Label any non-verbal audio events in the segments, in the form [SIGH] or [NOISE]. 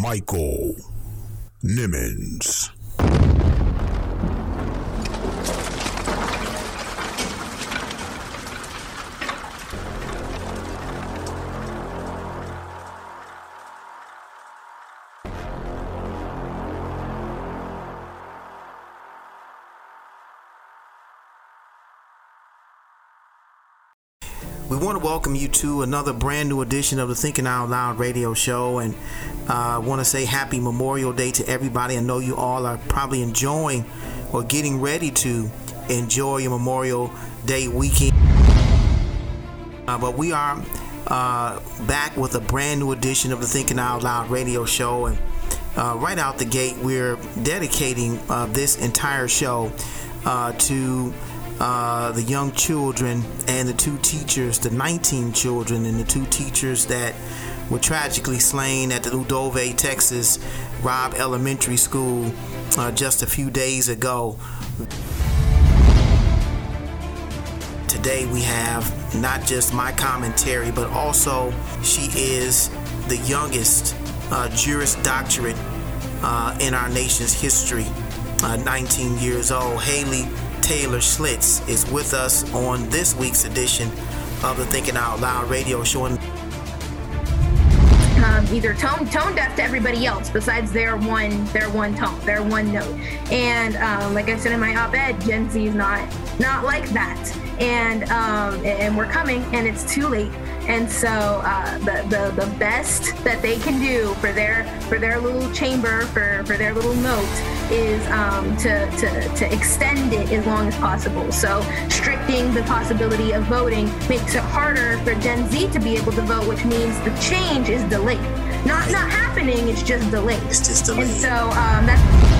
Michael Nimmons. Welcome you to another brand new edition of the Thinking Out Loud radio show. And I uh, want to say happy Memorial Day to everybody. I know you all are probably enjoying or getting ready to enjoy your Memorial Day weekend. Uh, but we are uh, back with a brand new edition of the Thinking Out Loud radio show. And uh, right out the gate, we're dedicating uh, this entire show uh, to uh, the young children and the two teachers, the 19 children and the two teachers that were tragically slain at the Uvalde, Texas Robb Elementary School uh, just a few days ago. Today we have not just my commentary, but also she is the youngest uh, Juris Doctorate uh, in our nation's history, uh, 19 years old. Haley Taylor Schlitz is with us on this week's edition of the Thinking Out Loud radio show. Um, either tone tone deaf to everybody else besides their one their one tone their one note. And um, like i said in my op-ed gen z is not not like that. And um, and we're coming and it's too late and so uh, the, the the best that they can do for their for their little chamber for for their little note is um, to, to to extend it as long as possible. So stricting the possibility of voting makes it harder for Gen Z to be able to vote, which means the change is delayed. Not not happening. It's just delayed. It's just delayed. And so um, that's.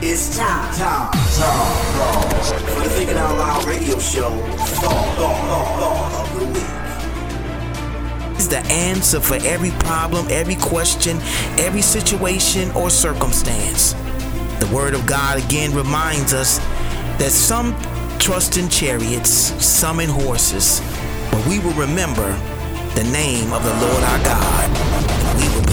It's time, time, time, for the Thinking Out Loud radio show. Thought, thought, thought of the week. Is the answer for every problem, every question, every situation or circumstance. The Word of God again reminds us that some trust in chariots, some in horses, but we will remember the name of the Lord our God. We will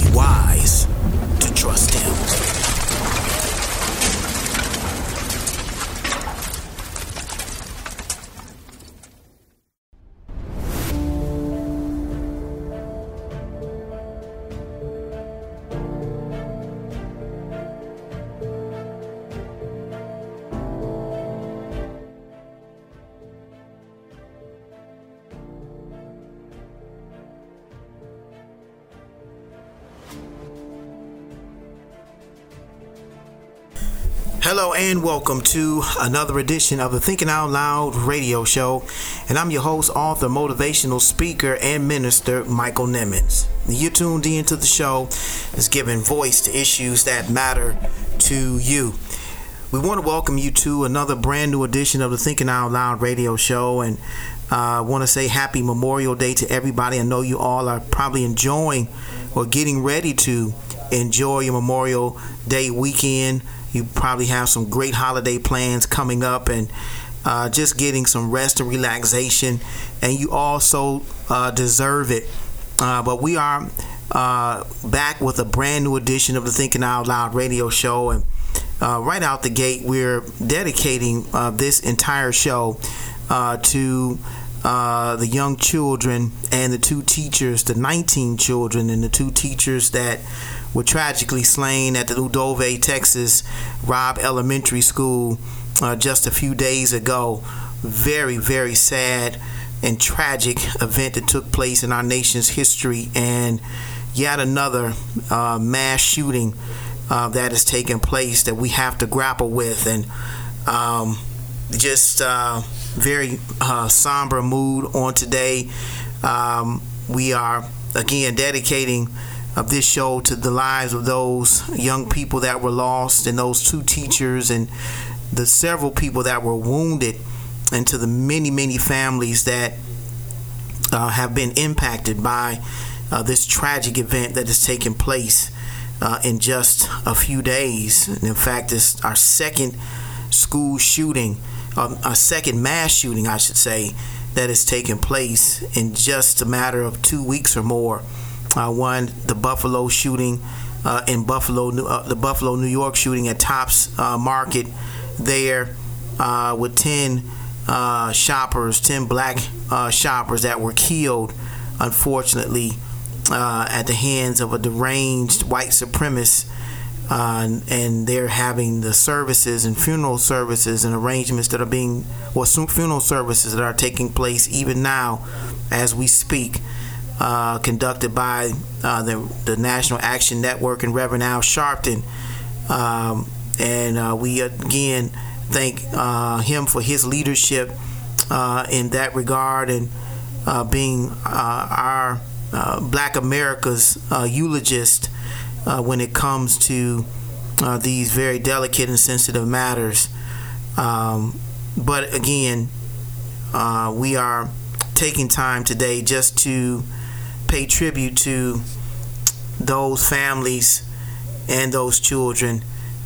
Hello and welcome to another edition of the Thinking Out Loud radio show. And I'm your host, author, motivational speaker, and minister, Michael Nimmons. You tuned in to the show is giving voice to issues that matter to you. We want to welcome you to another brand new edition of the Thinking Out Loud radio show. And I uh, want to say happy Memorial Day to everybody. I know you all are probably enjoying or getting ready to enjoy your Memorial Day weekend. You probably have some great holiday plans coming up and uh, just getting some rest and relaxation. And you also uh, deserve it. Uh, but we are uh, back with a brand new edition of the Thinking Out Loud radio show. And uh, right out the gate, we're dedicating uh, this entire show to the young children and the two teachers, the 19 children and the two teachers that were tragically slain at the Uvalde, Texas Robb Elementary School uh, just a few days ago. Very, very sad and tragic event that took place in our nation's history, and yet another uh, mass shooting uh, that has taken place that we have to grapple with, and um, just uh, very uh, somber mood on today. Um, we are again dedicating of this show to the lives of those young people that were lost and those two teachers and the several people that were wounded and to the many many families that uh, have been impacted by uh, this tragic event that has taken place uh, in just a few days. And in fact, it's our second school shooting, um, a second mass shooting, I should say, that has taken place in just a matter of two weeks or more. Uh, one, the Buffalo shooting uh, in Buffalo, uh, the Buffalo, New York shooting at Tops uh, Market there uh, with 10 uh, shoppers, 10 black shoppers that were killed, unfortunately, at the hands of a deranged white supremacist. Uh, and they're having the services and funeral services and arrangements that are being, some funeral services that are taking place even now as we speak uh, conducted by uh, the, the National Action Network and Reverend Al Sharpton. Um, and uh, we again thank uh, him for his leadership uh, in that regard and uh, being our Black America's eulogist when it comes to these very delicate and sensitive matters. Um, but again, we are taking time today just to pay tribute to those families and those children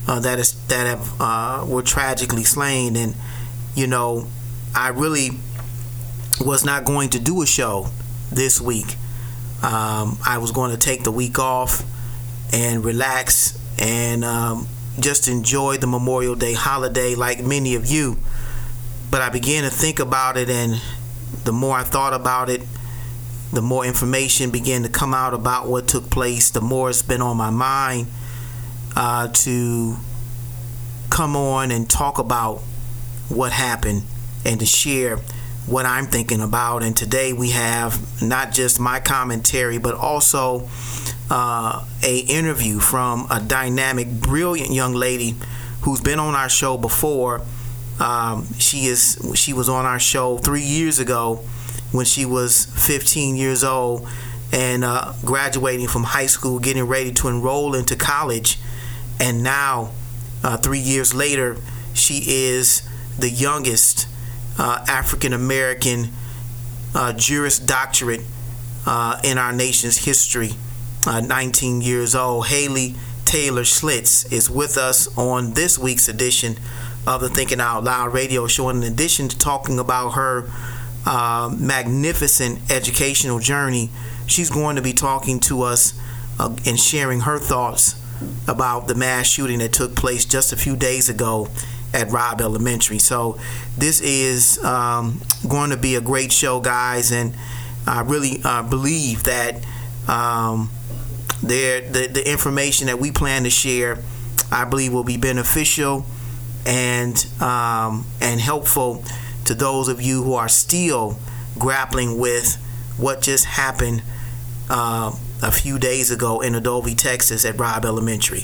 uh, that is that have uh, were tragically slain. And you know, I really was not going to do a show this week. Um, I was going to take the week off and relax and um, just enjoy the Memorial Day holiday like many of you. But I began to think about it, and the more I thought about it, the more information began to come out about what took place, the more it's been on my mind uh, to come on and talk about what happened and to share what I'm thinking about. And today we have not just my commentary, but also uh, a interview from a dynamic, brilliant young lady who's been on our show before. Um, she is she was on our show three years ago when she was 15 years old and uh, graduating from high school, getting ready to enroll into college. And now, uh, three years later, she is the youngest uh, African American uh, Juris Doctorate uh, in our nation's history. Uh, 19 years old, Haley Taylor Schlitz is with us on this week's edition of the Thinking Out Loud radio show. In addition to talking about her uh, magnificent educational journey, she's going to be talking to us uh, and sharing her thoughts about the mass shooting that took place just a few days ago at Robb Elementary. So, this is um, going to be a great show, guys, and I really uh, believe that um, the, the information that we plan to share, I believe, will be beneficial and um, and helpful to those of you who are still grappling with what just happened uh, a few days ago in Uvalde, Texas at Robb Elementary.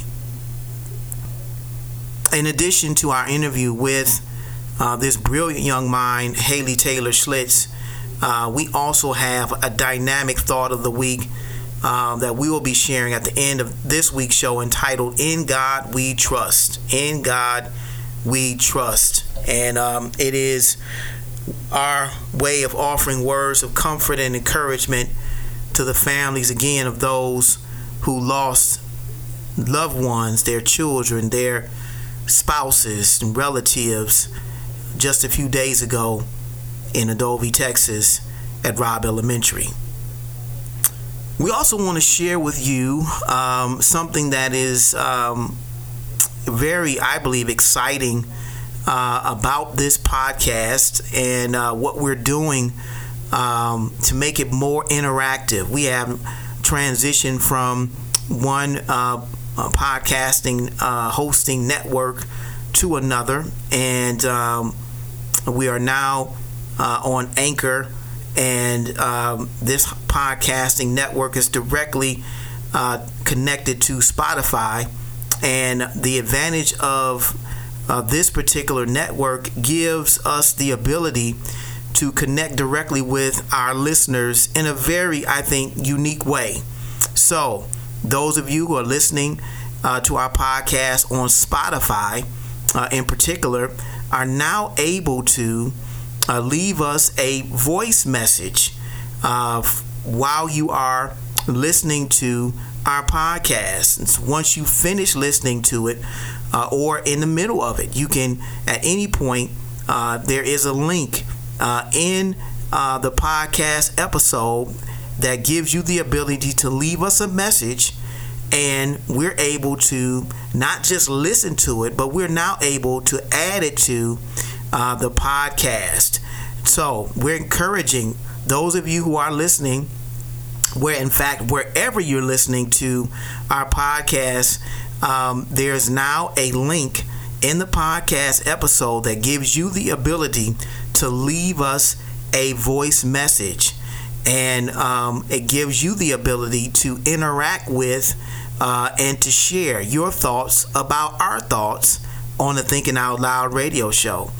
In addition to our interview with uh, this brilliant young mind, Haley Taylor Schlitz, uh, we also have a dynamic thought of the week uh, that we will be sharing at the end of this week's show entitled In God We Trust. In God We Trust and um, it is our way of offering words of comfort and encouragement to the families again of those who lost loved ones, their children, their spouses, and relatives just a few days ago in Uvalde, Texas at Robb Elementary. We also want to share with you um, something that is um, very, I believe, exciting uh, about this podcast and uh, what we're doing um, to make it more interactive. We have transitioned from one uh, podcasting uh, hosting network to another, and um, we are now uh, on Anchor. And um, this podcasting network is directly uh, connected to Spotify. And the advantage of uh, this particular network gives us the ability to connect directly with our listeners in a very, I think, unique way. So, those of you who are listening uh, to our podcast on Spotify, uh, in particular, are now able to uh, leave us a voice message uh, while you are listening to our podcast. Once you finish listening to it, uh, or in the middle of it, you can at any point. Uh, there is a link uh, in uh, the podcast episode that gives you the ability to leave us a message and we're able to not just listen to it, but we're now able to add it to uh, the podcast. So we're encouraging those of you who are listening, where in fact, wherever you're listening to our podcast, um, there's now a link in the podcast episode that gives you the ability to leave us a voice message. And um, it gives you the ability to interact with uh, and to share your thoughts about our thoughts on the Thinking Out Loud radio show.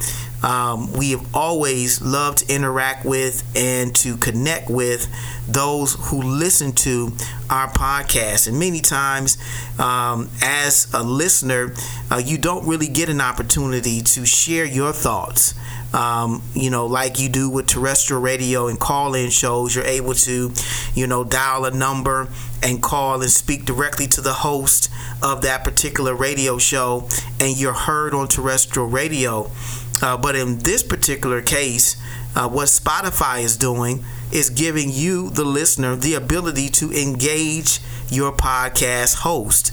Um, we have always loved to interact with and to connect with those who listen to our podcast. And many times, um, as a listener, uh, you don't really get an opportunity to share your thoughts um, you know, like you do with terrestrial radio and call in shows, you're able to, you know, dial a number and call and speak directly to the host of that particular radio show, and you're heard on terrestrial radio. Uh, but in this particular case, uh, what Spotify is doing is giving you, the listener, the ability to engage your podcast host.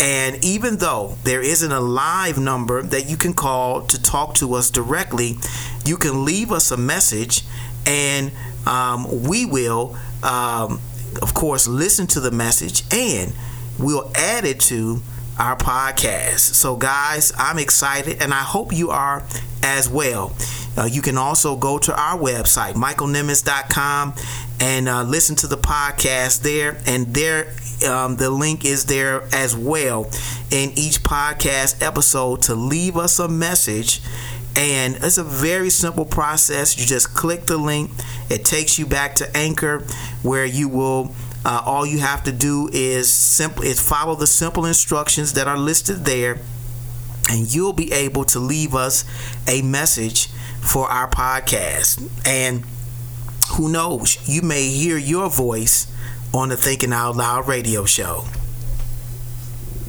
And even though there isn't a live number that you can call to talk to us directly, you can leave us a message and um, we will, um, of course, listen to the message and we'll add it to our podcast. So, guys, I'm excited and I hope you are as well. Uh, you can also go to our website, michaelnimmons.com, and uh, listen to the podcast there. And there um, the link is there as well in each podcast episode to leave us a message. And it's a very simple process. You just click the link, it takes you back to Anchor, where you will. Uh, all you have to do is simply is follow the simple instructions that are listed there, and you'll be able to leave us a message for our podcast. And who knows, you may hear your voice on the Thinking Out Loud radio show.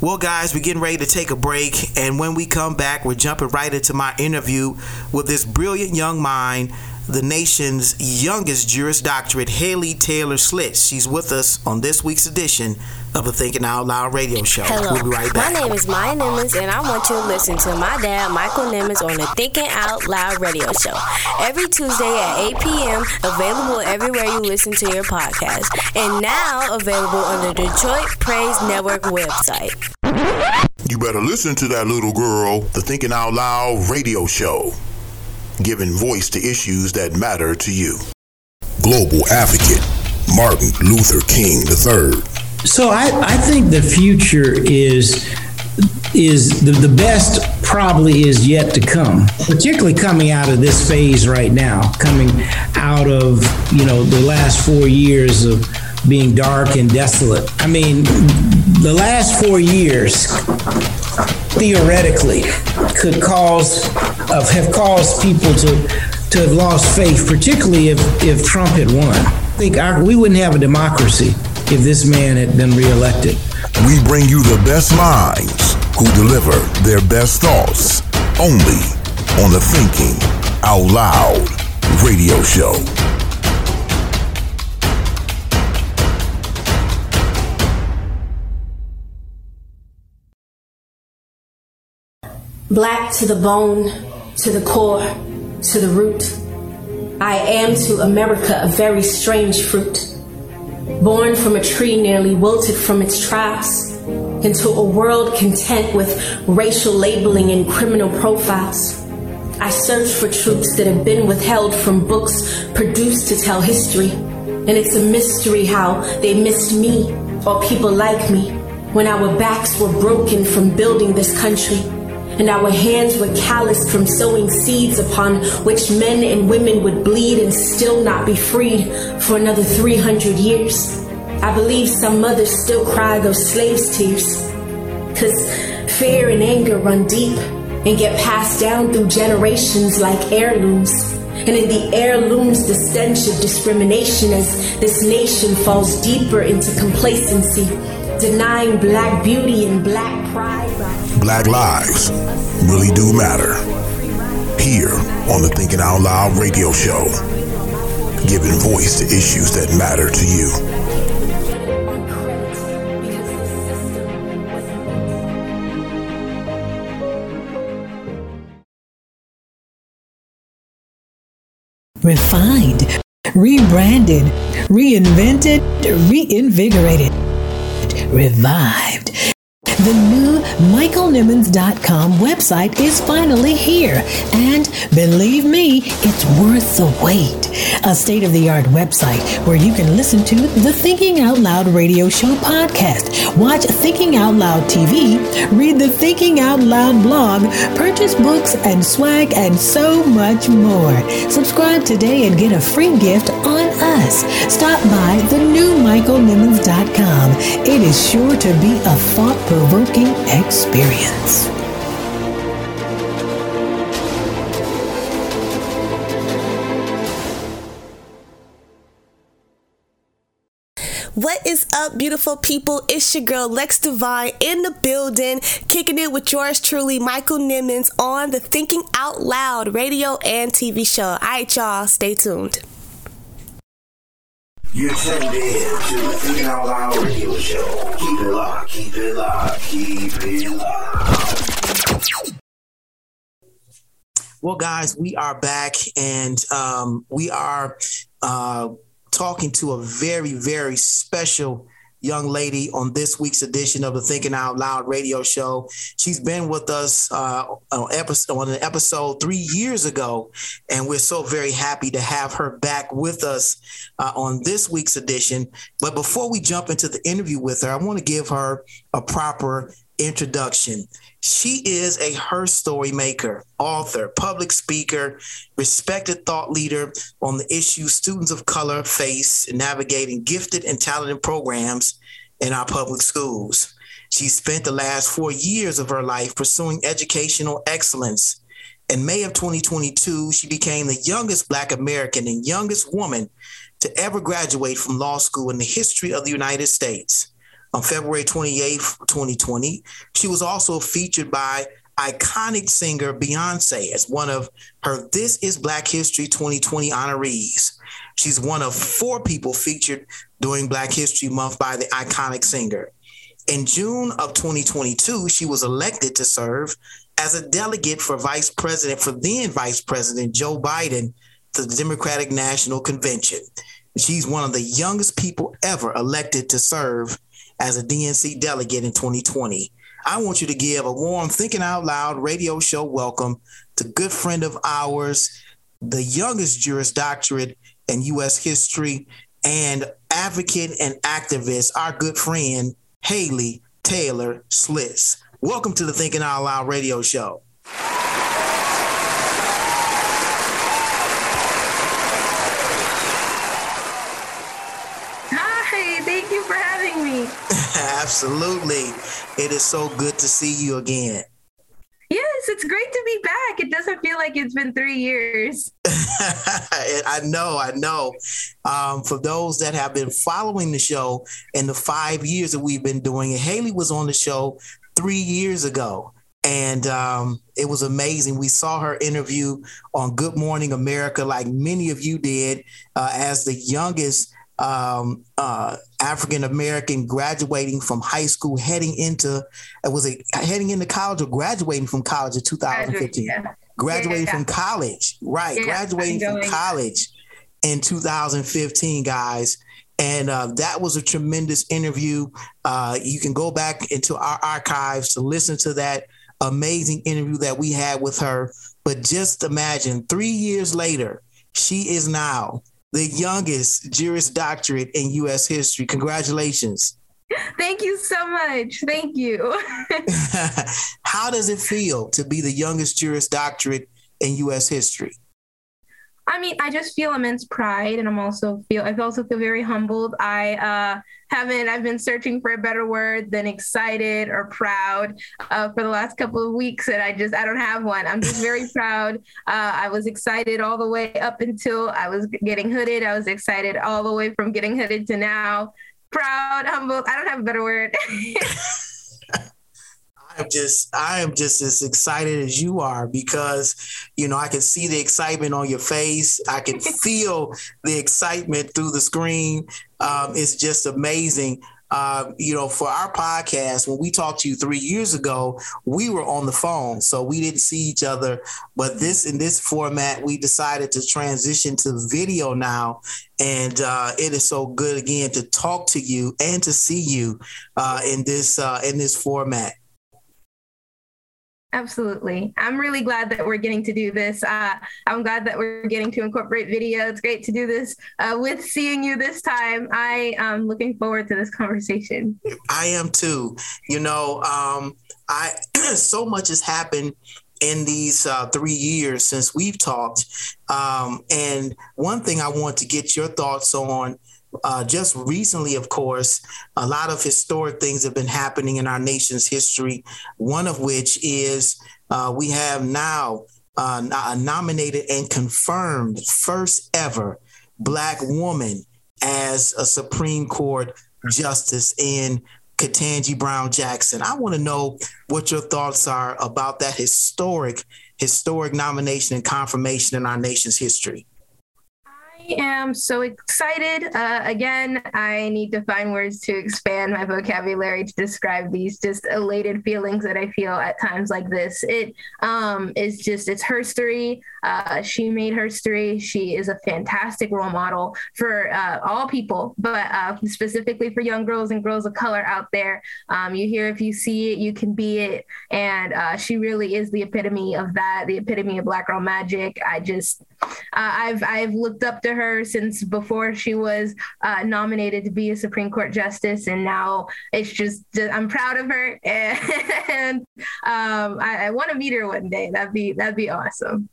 Well, guys, we're getting ready to take a break, and when we come back, we're jumping right into my interview with this brilliant young mind, the nation's youngest Juris Doctorate, Haley Taylor Schlitz. She's with us on this week's edition of the Thinking Out Loud radio show. Hello. We'll be right back. My name is Maya Nimmons, and I want you to listen to my dad, Michael Nimmons, on the Thinking Out Loud radio show. Every Tuesday at 8 p.m., available everywhere you listen to your podcast. And now available on the Detroit Praise Network website. You better listen to that little girl, the Thinking Out Loud radio show, giving voice to issues that matter to you. Global advocate, Martin Luther King III. So I, I think the future is is the, the best probably is yet to come, particularly coming out of this phase right now, coming out of, you know, the last four years of being dark and desolate. I mean, the last four years theoretically could cause have caused people to to have lost faith, particularly if if Trump had won. I think our, we wouldn't have a democracy if this man had been reelected. We bring you the best minds who deliver their best thoughts only on the Thinking Out Loud radio show. Black to the bone, to the core, to the root. I am to America a very strange fruit, born from a tree nearly wilted from its tribes, into a world content with racial labeling and criminal profiles. I search for truths that have been withheld from books produced to tell history, and it's a mystery how they missed me or people like me when our backs were broken from building this country and our hands were calloused from sowing seeds upon which men and women would bleed and still not be freed for another 300 years. I believe some mothers still cry those slaves' tears, cause fear and anger run deep and get passed down through generations like heirlooms. And in the heirlooms, the stench of discrimination as this nation falls deeper into complacency, denying black beauty and black pride. Black lives really do matter. Here on the Thinking Out Loud radio show, giving voice to issues that matter to you. refined, rebranded, reinvented, reinvigorated, revived. The new MichaelNimmons.com website is finally here, and believe me, it's worth the wait. A state of the art website where you can listen to the Thinking Out Loud radio show podcast, watch Thinking Out Loud TV, read the Thinking Out Loud blog, purchase books and swag, and so much more. Subscribe today and get a free gift on us. Stop by the new MichaelNimmons.com. It is sure to be a thought provoking experience. What is up, beautiful people? It's your girl Lex Divine in the building, kicking it with yours truly, Michael Nimmons, on the Thinking Out Loud radio and TV show. All right, y'all, stay tuned. You're tuned in to the Out Loud radio show. Keep it locked, keep it locked, keep it locked. Well, guys, we are back and um, we are uh, talking to a very, very special young lady on this week's edition of the Thinking Out Loud radio show. She's been with us uh, on, episode, on an episode three years ago, and we're so very happy to have her back with us uh, on this week's edition. But before we jump into the interview with her, I want to give her a proper introduction. She is a her story maker, author, public speaker, respected thought leader on the issue students of color face navigating gifted and talented programs in our public schools. She spent the last four years of her life pursuing educational excellence. In May of 2022, she became the youngest Black American and youngest woman to ever graduate from law school in the history of the United States on February 28, 2020. She was also featured by iconic singer Beyonce as one of her This is Black History 2020 honorees. She's one of four people featured during Black History Month by the iconic singer. In June of 2022, she was elected to serve as a delegate for Vice President for then Vice President Joe Biden to the Democratic National Convention. She's one of the youngest people ever elected to serve as a DNC delegate in 2020. I want you to give a warm Thinking Out Loud radio show welcome to good friend of ours, the youngest Juris Doctorate in U.S. history and advocate and activist, our good friend, Haley Taylor Schlitz. Welcome to the Thinking Out Loud radio show. Absolutely. It is so good to see you again. Yes, it's great to be back. It doesn't feel like it's been three years. [LAUGHS] I know, I know. Um, for those that have been following the show in the five years that we've been doing it, Haley was on the show three years ago. And um, it was amazing. We saw her interview on Good Morning America, like many of you did, uh, as the youngest um, uh, African American graduating from high school, heading into was it heading into college or graduating from college in 2015? Yeah. Graduating yeah, yeah, from college, right? graduating from college in 2015, guys. And uh, that was a tremendous interview. Uh, you can go back into our archives to listen to that amazing interview that we had with her. But just imagine three years later, she is now the youngest Juris Doctorate in U.S. history. Congratulations. Thank you so much. Thank you. [LAUGHS] How does it feel to be the youngest Juris Doctorate in U.S. history? I mean, I just feel immense pride, and I'm also feel I also feel very humbled. I uh, haven't I've been searching for a better word than excited or proud uh, for the last couple of weeks, and I just I don't have one. I'm just very [LAUGHS] proud. Uh, I was excited all the way up until I was getting hooded. I was excited all the way from getting hooded to now. Proud, humbled. I don't have a better word. [LAUGHS] [LAUGHS] I'm just I am just as excited as you are because you know I can see the excitement on your face. I can [LAUGHS] feel the excitement through the screen. Um, it's just amazing. Uh, you know, for our podcast, when we talked to you three years ago, we were on the phone, so we didn't see each other. But this in this format, we decided to transition to video now, and uh, it is so good again to talk to you and to see you uh, in this uh, in this format. Absolutely. I'm really glad that we're getting to do this. Uh, I'm glad that we're getting to incorporate video. It's great to do this uh, with seeing you this time. I am looking forward to this conversation. [LAUGHS] I am too. You know, um, I [CLEARS THROAT] so much has happened in these uh, three years since we've talked. Um, and one thing I want to get your thoughts on uh, just recently, of course, a lot of historic things have been happening in our nation's history. One of which is uh, we have now uh, a nominated and confirmed first ever Black woman as a Supreme Court justice in Ketanji Brown Jackson. I want to know what your thoughts are about that historic, historic nomination and confirmation in our nation's history. I am so excited. Uh, again, I need to find words to expand my vocabulary to describe these just elated feelings that I feel at times like this. It um, is just, it's her story. Uh, she made her story. She is a fantastic role model for uh, all people, but uh, specifically for young girls and girls of color out there. Um, you hear if you see it, you can be it. And uh, she really is the epitome of that, the epitome of Black Girl Magic. I just, uh, I've, I've looked up to her since before she was uh, nominated to be a Supreme Court justice, and now it's just I'm proud of her, [LAUGHS] and um, I, I want to meet her one day. That'd be that'd be awesome.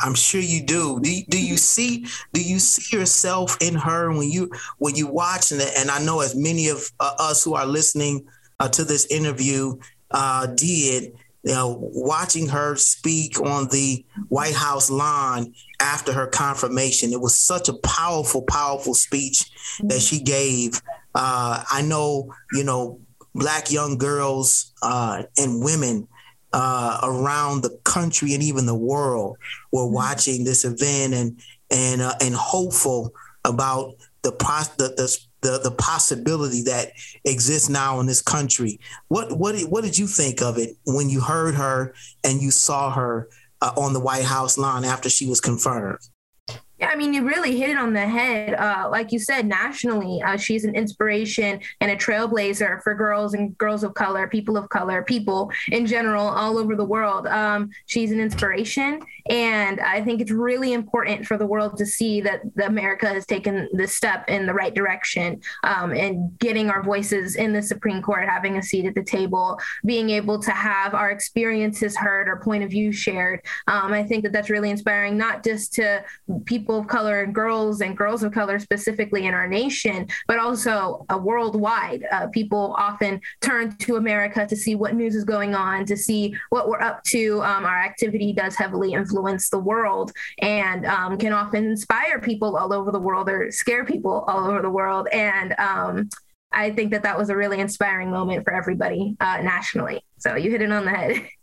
I'm sure you do. Do you, do you see do you see yourself in her when you when you watching it? And I know as many of uh, us who are listening uh, to this interview uh, did you know, watching her speak on the White House lawn after her confirmation, it was such a powerful, powerful speech that she gave. Uh, I know, you know, black young girls uh, and women uh, around the country and even the world were watching this event and and uh, and hopeful about the, the, the the the possibility that exists now in this country. What what what did you think of it when you heard her and you saw her uh, on the White House lawn after she was confirmed? Yeah, I mean, you really hit it on the head. Uh, like you said, nationally, uh, she's an inspiration and a trailblazer for girls and girls of color, people of color, people in general, all over the world. Um, she's an inspiration. And I think it's really important for the world to see that America has taken this step in the right direction um, and getting our voices in the Supreme Court, having a seat at the table, being able to have our experiences heard, our point of view shared. Um, I think that that's really inspiring, not just to people people of color and girls and girls of color specifically in our nation, but also worldwide. Uh, people often turn to America to see what news is going on, to see what we're up to. Um, our activity does heavily influence the world and um, can often inspire people all over the world or scare people all over the world. And um, I think that that was a really inspiring moment for everybody uh, nationally. So you hit it on the head. [LAUGHS]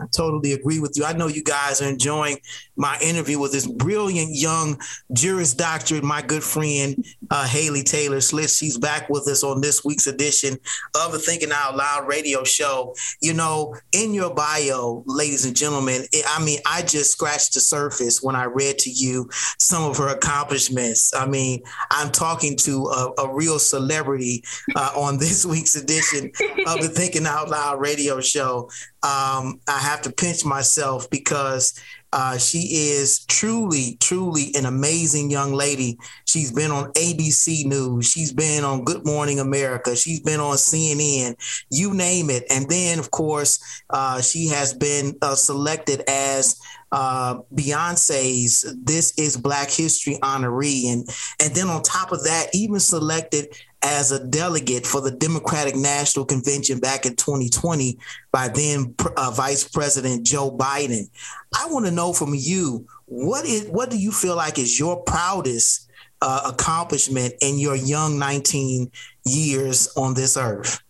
I totally agree with you. I know you guys are enjoying my interview with this brilliant young Juris Doctorate, my good friend uh, Haley Taylor Schlitz. She's back with us on this week's edition of the Thinking Out Loud radio show. You know, in your bio, ladies and gentlemen, I mean, I just scratched the surface when I read to you some of her accomplishments. I mean, I'm talking to a, a real celebrity uh, on this [LAUGHS] week's edition of the Thinking Out Loud radio show um, I have to pinch myself because Uh, she is truly, truly an amazing young lady. She's been on ABC News. She's been on Good Morning America. She's been on CNN, you name it. And then, of course, uh, she has been uh, selected as uh, Beyonce's "This Is Black History" honoree, and and then on top of that, even selected as a delegate for the Democratic National Convention back in 2020 by then uh, Vice President Joe Biden. I want to know from you what is what do you feel like is your proudest uh, accomplishment in your young 19 years on this earth?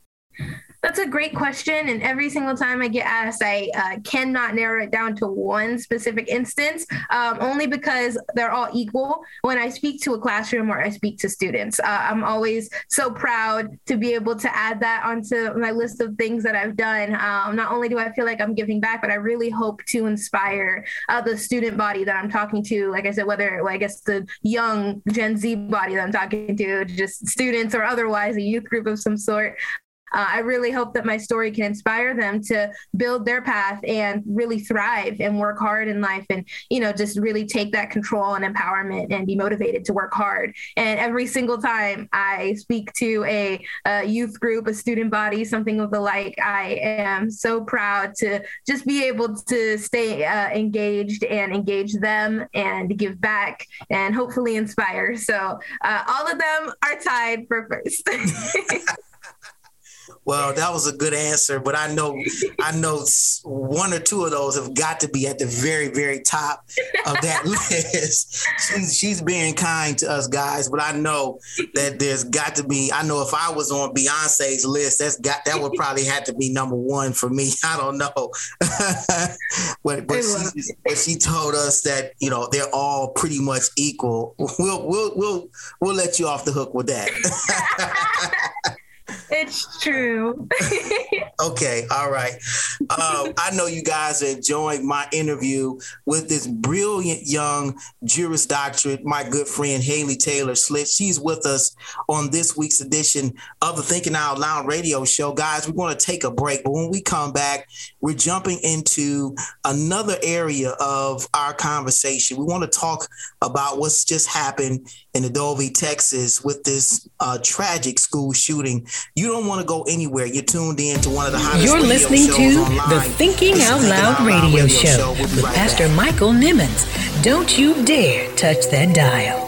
That's a great question. And every single time I get asked, I uh, cannot narrow it down to one specific instance, um, only because they're all equal. When I speak to a classroom or I speak to students, uh, I'm always so proud to be able to add that onto my list of things that I've done. Um, not only do I feel like I'm giving back, but I really hope to inspire uh, the student body that I'm talking to. Like I said, whether, well, I guess the young Gen Z body that I'm talking to, just students or otherwise, a youth group of some sort. Uh, I really hope that my story can inspire them to build their path and really thrive and work hard in life and, you know, just really take that control and empowerment and be motivated to work hard. And every single time I speak to a, a youth group, a student body, something of the like, I am so proud to just be able to stay uh, engaged and engage them and give back and hopefully inspire. So uh, all of them are tied for first. [LAUGHS] Well, that was a good answer, but I know I know one or two of those have got to be at the very, very top of that [LAUGHS] list. She's, she's being kind to us guys, but I know that there's got to be. I know if I was on Beyonce's list, that's got that would probably have to be number one for me. [LAUGHS] I don't know, [LAUGHS] but but she, but she told us that you know they're all pretty much equal. We'll we'll we'll we'll let you off the hook with that. It's true. [LAUGHS] okay, all right. Uh, I know you guys are enjoying my interview with this brilliant young Juris Doctorate, my good friend Haley Taylor Slit. She's with us on this week's edition of the Thinking Out Loud radio show. Guys, we're going to take a break, but when we come back, we're jumping into another area of our conversation. We want to talk about what's just happened in Uvalde, Texas, with this uh, tragic school shooting. You don't want to go anywhere. You're tuned in to one of the hottest. You're listening to online. the Thinking Out Loud radio, radio, show, show. We'll with right Pastor back. Michael Nimmons. Don't you dare touch that dial.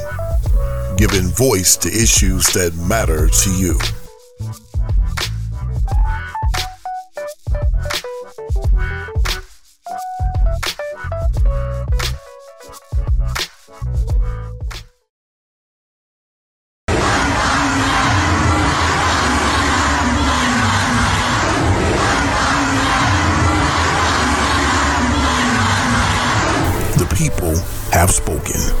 giving voice to issues that matter to you. The people have spoken.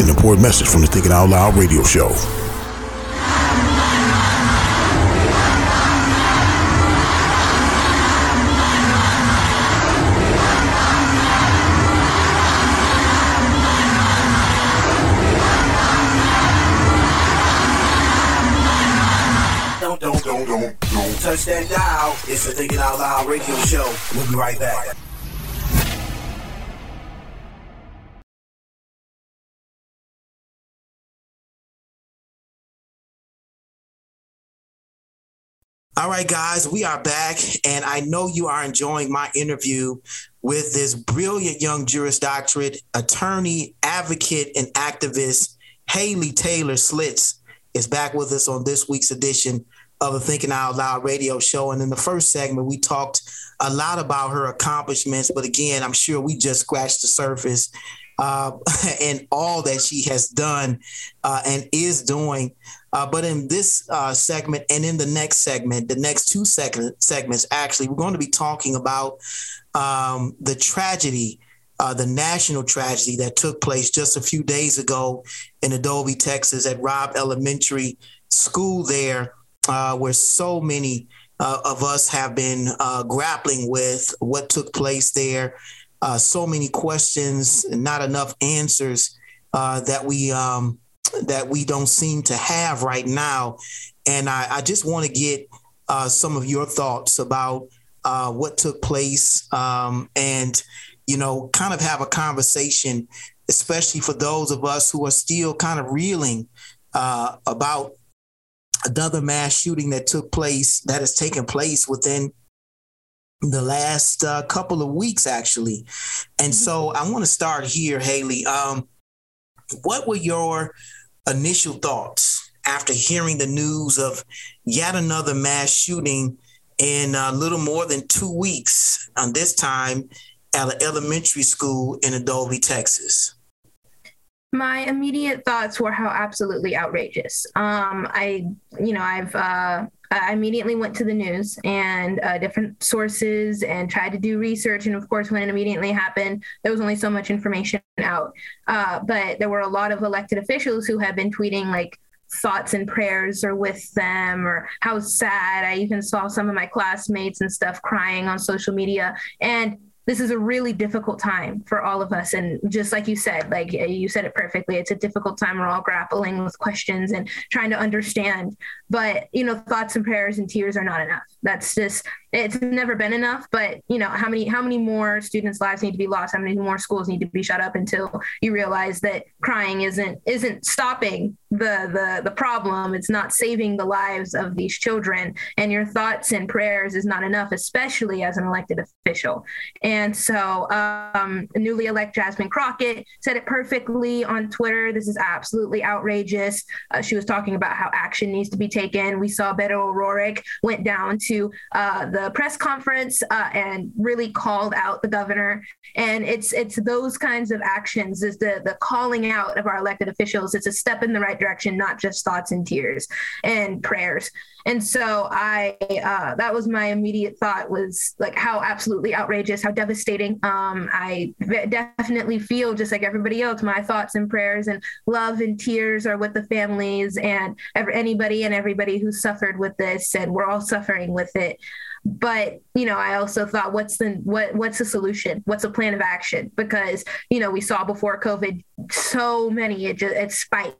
an important message from the Thinking Out Loud radio show. Don't, don't, don't, don't, touch that dial. It's the Thinking Out Loud radio show. We'll be right back. All right, guys, we are back, and I know you are enjoying my interview with this brilliant young Juris Doctorate attorney, advocate, and activist, Haley Taylor Schlitz, is back with us on this week's edition of the Thinking Out Loud radio show. And in the first segment, we talked a lot about her accomplishments, but again, I'm sure we just scratched the surface uh, [LAUGHS] and all that she has done uh, and is doing. Uh, but in this uh, segment and in the next segment, the next two segment, segments, actually, we're going to be talking about um, the tragedy, uh, the national tragedy that took place just a few days ago in Uvalde, Texas, at Robb Elementary School there, uh, where so many of us have been grappling with what took place there uh, so many questions not enough answers uh, that we um, that we don't seem to have right now. And I, I just want to get uh, some of your thoughts about uh, what took place um, and you know kind of have a conversation, especially for those of us who are still kind of reeling uh, about another mass shooting that took place that has taken place within the last uh, couple of weeks, actually. And so I want to start here, Haley. Um, what were your initial thoughts after hearing the news of yet another mass shooting in a little more than two weeks, on this time at an elementary school in Uvalde, Texas? my immediate thoughts were how absolutely outrageous. Um, I, you know, I've uh, I immediately went to the news and uh, different sources and tried to do research. And of course, when it immediately happened, there was only so much information out. Uh, but there were a lot of elected officials who had been tweeting like thoughts and prayers are with them or how sad. I even saw some of my classmates and stuff crying on social media. And this is a really difficult time for all of us. And just like you said, like eh, you said it perfectly, it's a difficult time. We're all grappling with questions and trying to understand. But, you know, thoughts and prayers and tears are not enough. That's just, it's never been enough. But, you know, how many, how many more students' lives need to be lost? How many more schools need to be shut up until you realize that crying isn't, isn't stopping the, the, the problem. It's not saving the lives of these children. And your thoughts and prayers is not enough, especially as an elected official. And so, um, newly elect Jasmine Crockett said it perfectly on Twitter. This is absolutely outrageous. Uh, she was talking about how action needs to be taken. We saw Beto O'Rourke went down to uh, the press conference uh, and really called out the governor. And it's it's those kinds of actions is the the calling out of our elected officials. It's a step in the right direction, not just thoughts and tears and prayers. And so I, uh, that was my immediate thought was like how absolutely outrageous, how devastating. Um, I definitely feel just like everybody else, my thoughts and prayers and love and tears are with the families and anybody and everybody who suffered with this. And we're all suffering with it but you know i also thought what's the what what's the solution what's a plan of action because you know we saw before covid so many it just it spiked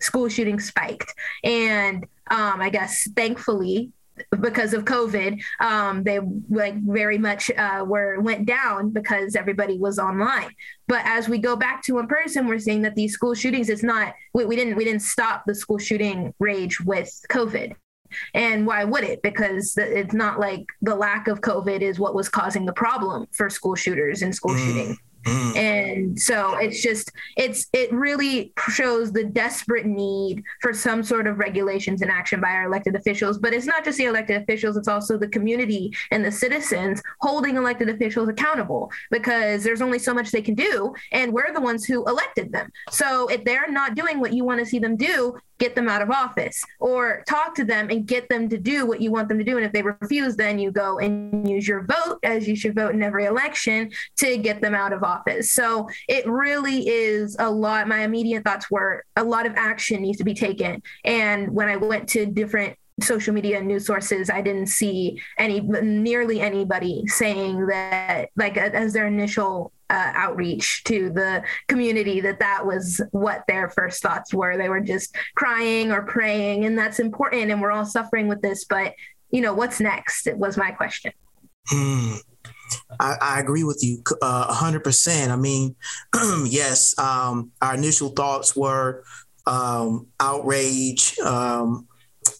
school shooting spiked and um, I guess thankfully because of COVID, um, they like very much uh, were went down because everybody was online. But as we go back to in person, we're seeing that these school shootings, it's not we, we didn't we didn't stop the school shooting rage with COVID. And why would it? Because it's not like the lack of COVID is what was causing the problem for school shooters and school mm. shooting. Mm. And so it's just it's it really shows the desperate need for some sort of regulations and action by our elected officials. But it's not just the elected officials, it's also the community and the citizens holding elected officials accountable because there's only so much they can do and we're the ones who elected them. So if they're not doing what you want to see them do, get them out of office or talk to them and get them to do what you want them to do. And if they refuse, then you go and use your vote, as you should vote in every election, to get them out of office. So it really is a lot. My immediate thoughts were a lot of action needs to be taken. And when I went to different social media news sources i didn't see any nearly anybody saying that like as their initial uh, outreach to the community that that was what their first thoughts were they were just crying or praying and that's important and we're all suffering with this but you know what's next it was my question mm. I, I, agree with you uh, 100% i mean [CLEARS THROAT] yes um, our initial thoughts were um, outrage um,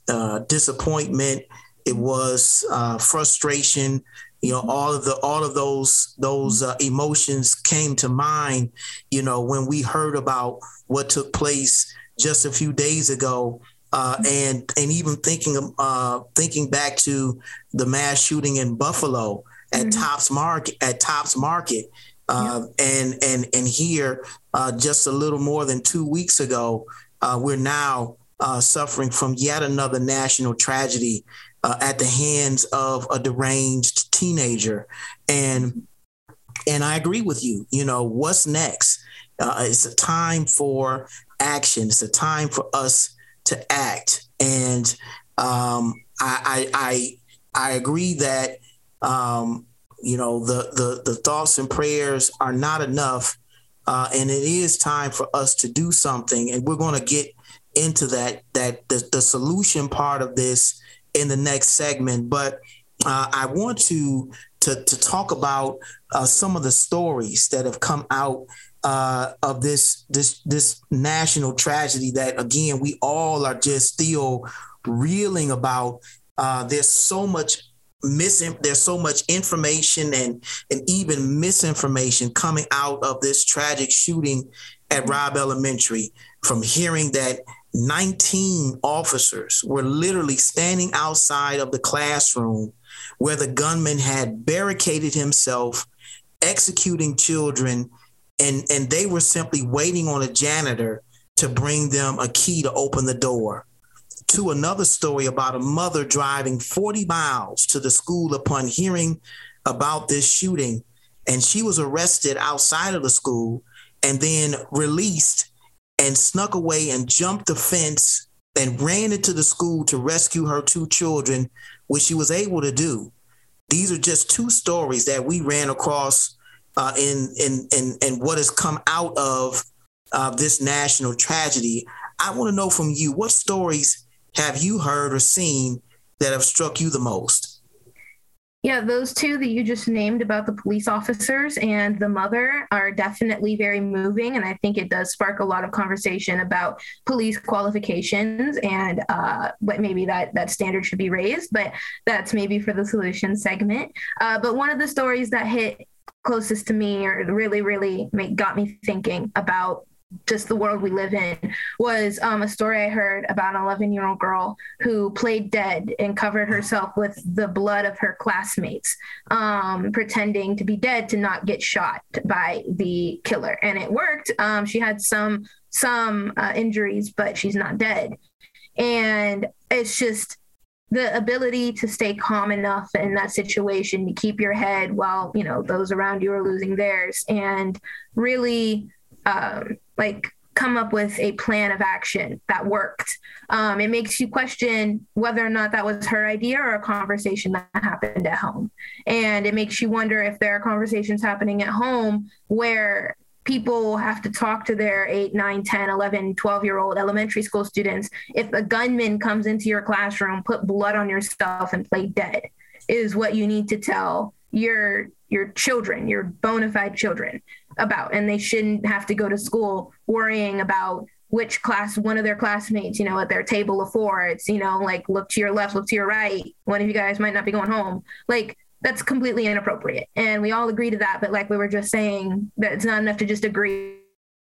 uh, disappointment it was uh, frustration. You know, all of the all of those those uh, emotions came to mind. You know, when we heard about what took place just a few days ago, uh, and and even thinking uh, thinking back to the mass shooting in Buffalo at mm-hmm. Tops Market at Tops Market, uh, and and and here uh, just a little more than two weeks ago, uh, we're now uh, suffering from yet another national tragedy uh, at the hands of a deranged teenager. And and I agree with you. You know, what's next? Uh, it's a time for action. It's a time for us to act. And um, I, I, I I agree that um, you know the, the the thoughts and prayers are not enough, uh, and it is time for us to do something. And we're going to get into that that the, the solution part of this in the next segment. But uh, I want to to, to talk about uh, some of the stories that have come out uh, of this this this national tragedy that again we all are just still reeling about. Uh, there's so much there's so much information and and even misinformation coming out of this tragic shooting at Robb Elementary from hearing that 19 officers were literally standing outside of the classroom where the gunman had barricaded himself, executing children, and, and they were simply waiting on a janitor to bring them a key to open the door. To another story about a mother driving 40 miles to the school upon hearing about this shooting, and she was arrested outside of the school and then released and snuck away and jumped the fence and ran into the school to rescue her two children, which she was able to do. These are just two stories that we ran across uh, in, in, in, in what has come out of uh, this national tragedy. I want to know from you what stories have you heard or seen that have struck you the most? Yeah, those two that you just named about the police officers and the mother are definitely very moving. And I think it does spark a lot of conversation about police qualifications and uh, what maybe that, that standard should be raised. But that's maybe for the solution segment. Uh, but one of the stories that hit closest to me or really, really make, got me thinking about just the world we live in was um, a story I heard about an 11 year old girl who played dead and covered herself with the blood of her classmates, um, pretending to be dead to not get shot by the killer. And it worked. Um, she had some some uh, injuries, but she's not dead. And it's just the ability to stay calm enough in that situation to keep your head while you know those around you are losing theirs and really um, like come up with a plan of action that worked. Um, it makes you question whether or not that was her idea or a conversation that happened at home. And it makes you wonder if there are conversations happening at home where people have to talk to their 8 9 10 11 12 year old elementary school students if a gunman comes into your classroom put blood on yourself and play dead is what you need to tell your your children your bona fide children about and they shouldn't have to go to school worrying about which class one of their classmates you know at their table of four it's you know like look to your left look to your right. One of you guys might not be going home. Like that's completely inappropriate. And we all agree to that but like we were just saying that it's not enough to just agree.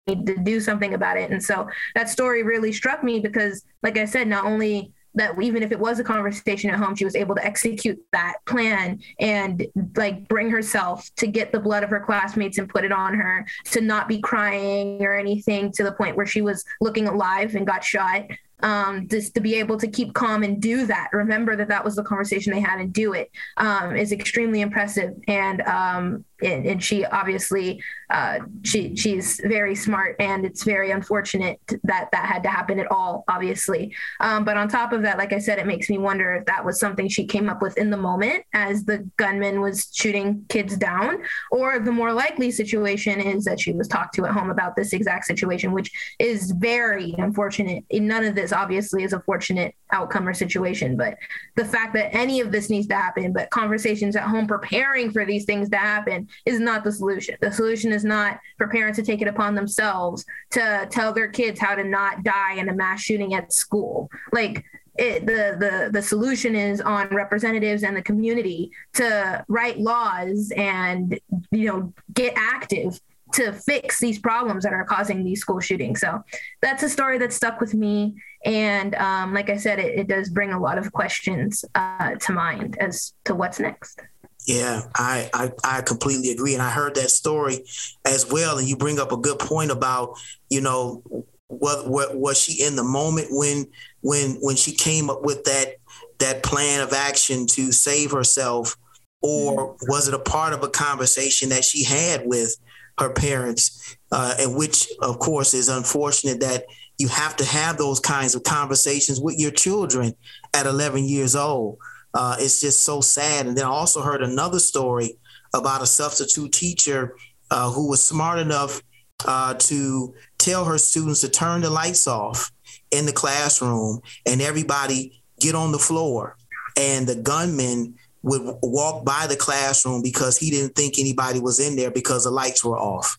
To do something about it. And so that story really struck me because like i said not only that even if it was a conversation at home, she was able to execute that plan and like bring herself to get the blood of her classmates and put it on her, to not be crying or anything to the point where she was looking alive and got shot um, just to be able to keep calm and do that, remember that that was the conversation they had and do it um, is extremely impressive. And, um, and, and she obviously uh, she she's very smart, and it's very unfortunate that that had to happen at all, obviously. Um, but on top of that, like I said, it makes me wonder if that was something she came up with in the moment as the gunman was shooting kids down, or the more likely situation is that she was talked to at home about this exact situation, which is very unfortunate. None of this obviously is a fortunate outcome or situation, but the fact that any of this needs to happen, but conversations at home preparing for these things to happen is not the solution. The solution is not for parents to take it upon themselves to tell their kids how to not die in a mass shooting at school. Like it, the the the solution is on representatives and the community to write laws and you know get active to fix these problems that are causing these school shootings. So that's a story that stuck with me. And um, like I said, it, it, does bring a lot of questions uh, to mind as to what's next. Yeah, I, I, I completely agree, and I heard that story as well. And you bring up a good point about you know what what was she in the moment when when when she came up with that that plan of action to save herself, or mm-hmm. was it a part of a conversation that she had with her parents, uh, and which, of course, is unfortunate that you have to have those kinds of conversations with your children at 11 years old. Uh, it's just so sad. And then I also heard another story about a substitute teacher uh, who was smart enough uh, to tell her students to turn the lights off in the classroom and everybody get on the floor. And the gunman would walk by the classroom because he didn't think anybody was in there because the lights were off,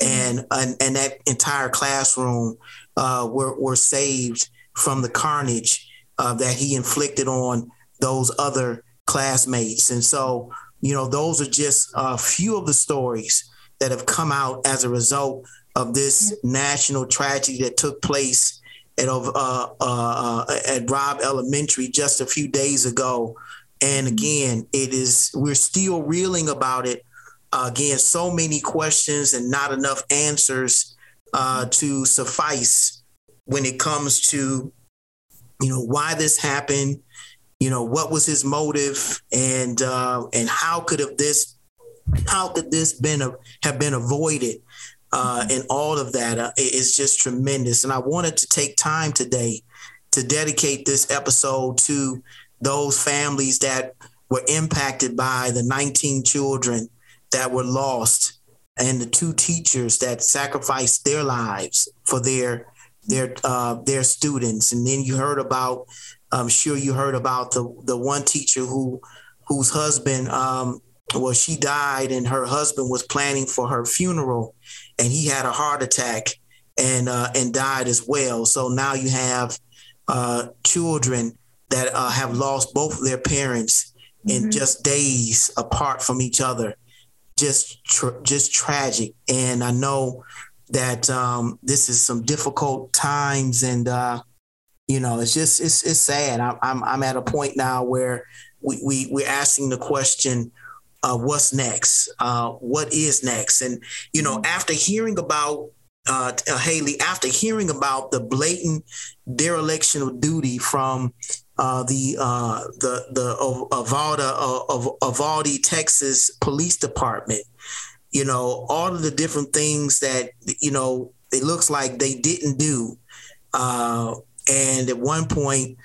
and and, and that entire classroom uh, were were saved from the carnage uh, that he inflicted on those other classmates. And so, you know, those are just a few of the stories that have come out as a result of this national tragedy that took place at uh, uh, uh, at Robb Elementary just a few days ago. And again, it is we're still reeling about it. Uh, again, so many questions and not enough answers uh, to suffice when it comes to you know why this happened. You know what was his motive, and uh, and how could have this how could this been a, have been avoided? Uh, and all of that uh, is just tremendous. And I wanted to take time today to dedicate this episode to those families that were impacted by the 19 children that were lost and the two teachers that sacrificed their lives for their their uh, their students and then you heard about I'm sure you heard about the the one teacher who whose husband um, well she died and her husband was planning for her funeral and he had a heart attack and uh, and died as well so now you have uh, children that uh, have lost both of their parents mm-hmm. in just days apart from each other. Just, tra- just tragic. And I know that um, this is some difficult times, and uh, you know, it's just it's it's sad. i'm I'm I'm at a point now where we, we we're asking the question, uh, what's next? Uh, what is next? And you know, mm-hmm. after hearing about uh, uh, Haley, after hearing about the blatant dereliction of duty from uh, the uh, the the Uvalde uh, Uvalde, Texas Police Department. You know, all of the different things that you know it looks like they didn't do. And at one point,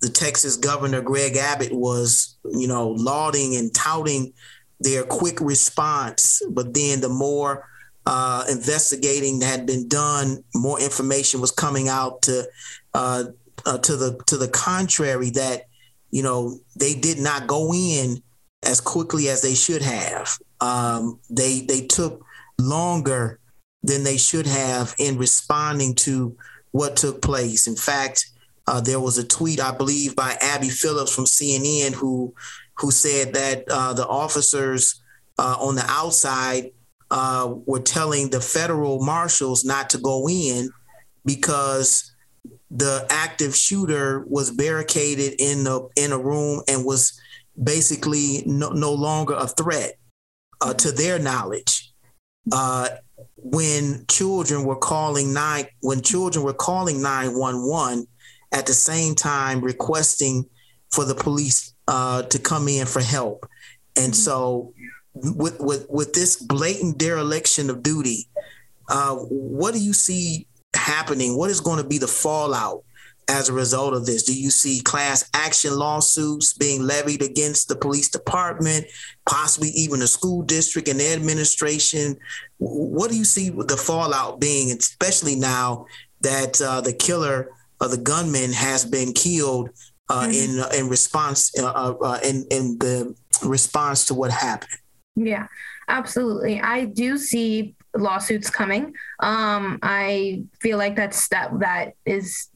the Texas Governor Greg Abbott was, you know, lauding and touting their quick response. But then the more uh, investigating had been done, more information was coming out to uh, uh, to the to the contrary that you know they did not go in as quickly as they should have. Um, they they took longer than they should have in responding to what took place. In fact, uh, there was a tweet I believe by Abby Phillips from CNN who who said that uh, the officers uh, on the outside uh, were telling the federal marshals not to go in because the active shooter was barricaded in the in a room and was basically no, no longer a threat uh, to their knowledge. When children were calling nine, when children were calling nine one one, at the same time requesting for the police uh, to come in for help, and so with with with this blatant dereliction of duty, uh, what do you see happening? What is going to be the fallout as a result of this? Do you see class action lawsuits being levied against the police department, possibly even the school district and the administration? What do you see the fallout being, especially now that uh, the killer or the gunman has been killed uh, mm-hmm. in uh, in response uh, uh, in in the response to what happened? Yeah, absolutely. I do see lawsuits coming. Um, I feel like that's that that is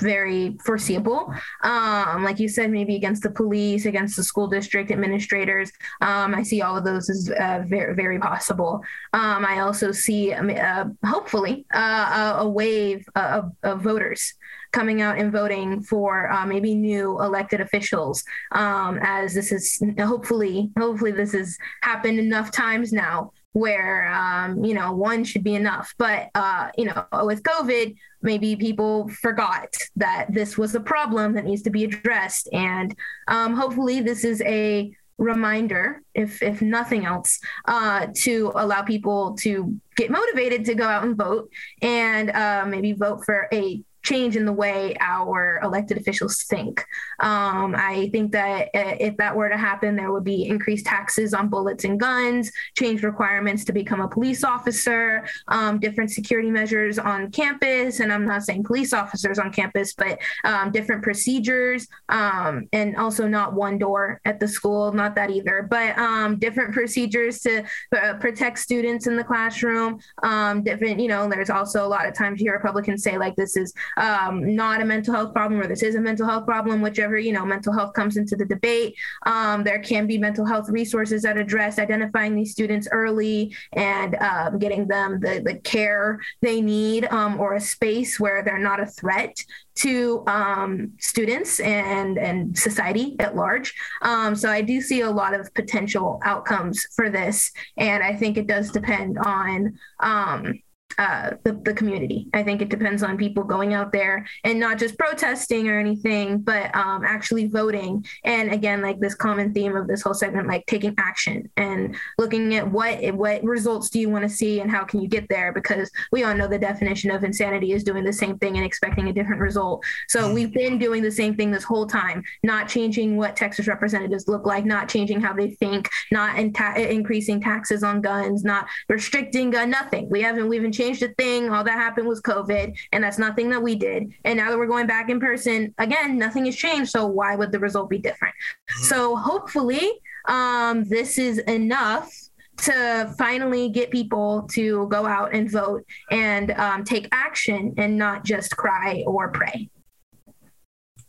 very foreseeable. Um, like you said, maybe against the police, against the school district administrators. Um, I see all of those as uh, very, very possible. Um, I also see, uh, hopefully, uh, a, wave of, of, voters coming out and voting for uh, maybe new elected officials. Um, as this is hopefully, hopefully, this has happened enough times now where um, you know one should be enough but uh, you know with covid maybe people forgot that this was a problem that needs to be addressed. And um, hopefully this is a reminder if if nothing else uh, to allow people to get motivated to go out and vote and uh, maybe vote for a change in the way our elected officials think. Um, I think that uh, if that were to happen, there would be increased taxes on bullets and guns, change requirements to become a police officer, um, different security measures on campus. And I'm not saying police officers on campus, but um, different procedures, um, and also not one door at the school, not that either, but um, different procedures to uh, protect students in the classroom. Um, different, you know, there's also a lot of times here Republicans say like this is um, not a mental health problem or this is a mental health problem, whichever, you know, mental health comes into the debate. Um, there can be mental health resources that address identifying these students early and um, getting them the, the care they need um, or a space where they're not a threat to um, students and and society at large. Um, so I do see a lot of potential outcomes for this, and I think it does depend on um, uh, the, the community. I think it depends on people going out there and not just protesting or anything, but um, actually voting. And again, like this common theme of this whole segment, like taking action and looking at what what results do you want to see and how can you get there? Because we all know the definition of insanity is doing the same thing and expecting a different result. So mm-hmm. we've been doing the same thing this whole time, not changing what Texas representatives look like, not changing how they think, not in ta- increasing taxes on guns, not restricting gun, nothing. We haven't we haven't changed a thing. All that happened was COVID, and that's nothing that we did. And now that we're going back in person, again, nothing has changed. So why would the result be different? Mm-hmm. So hopefully, um, this is enough to finally get people to go out and vote and um, take action and not just cry or pray.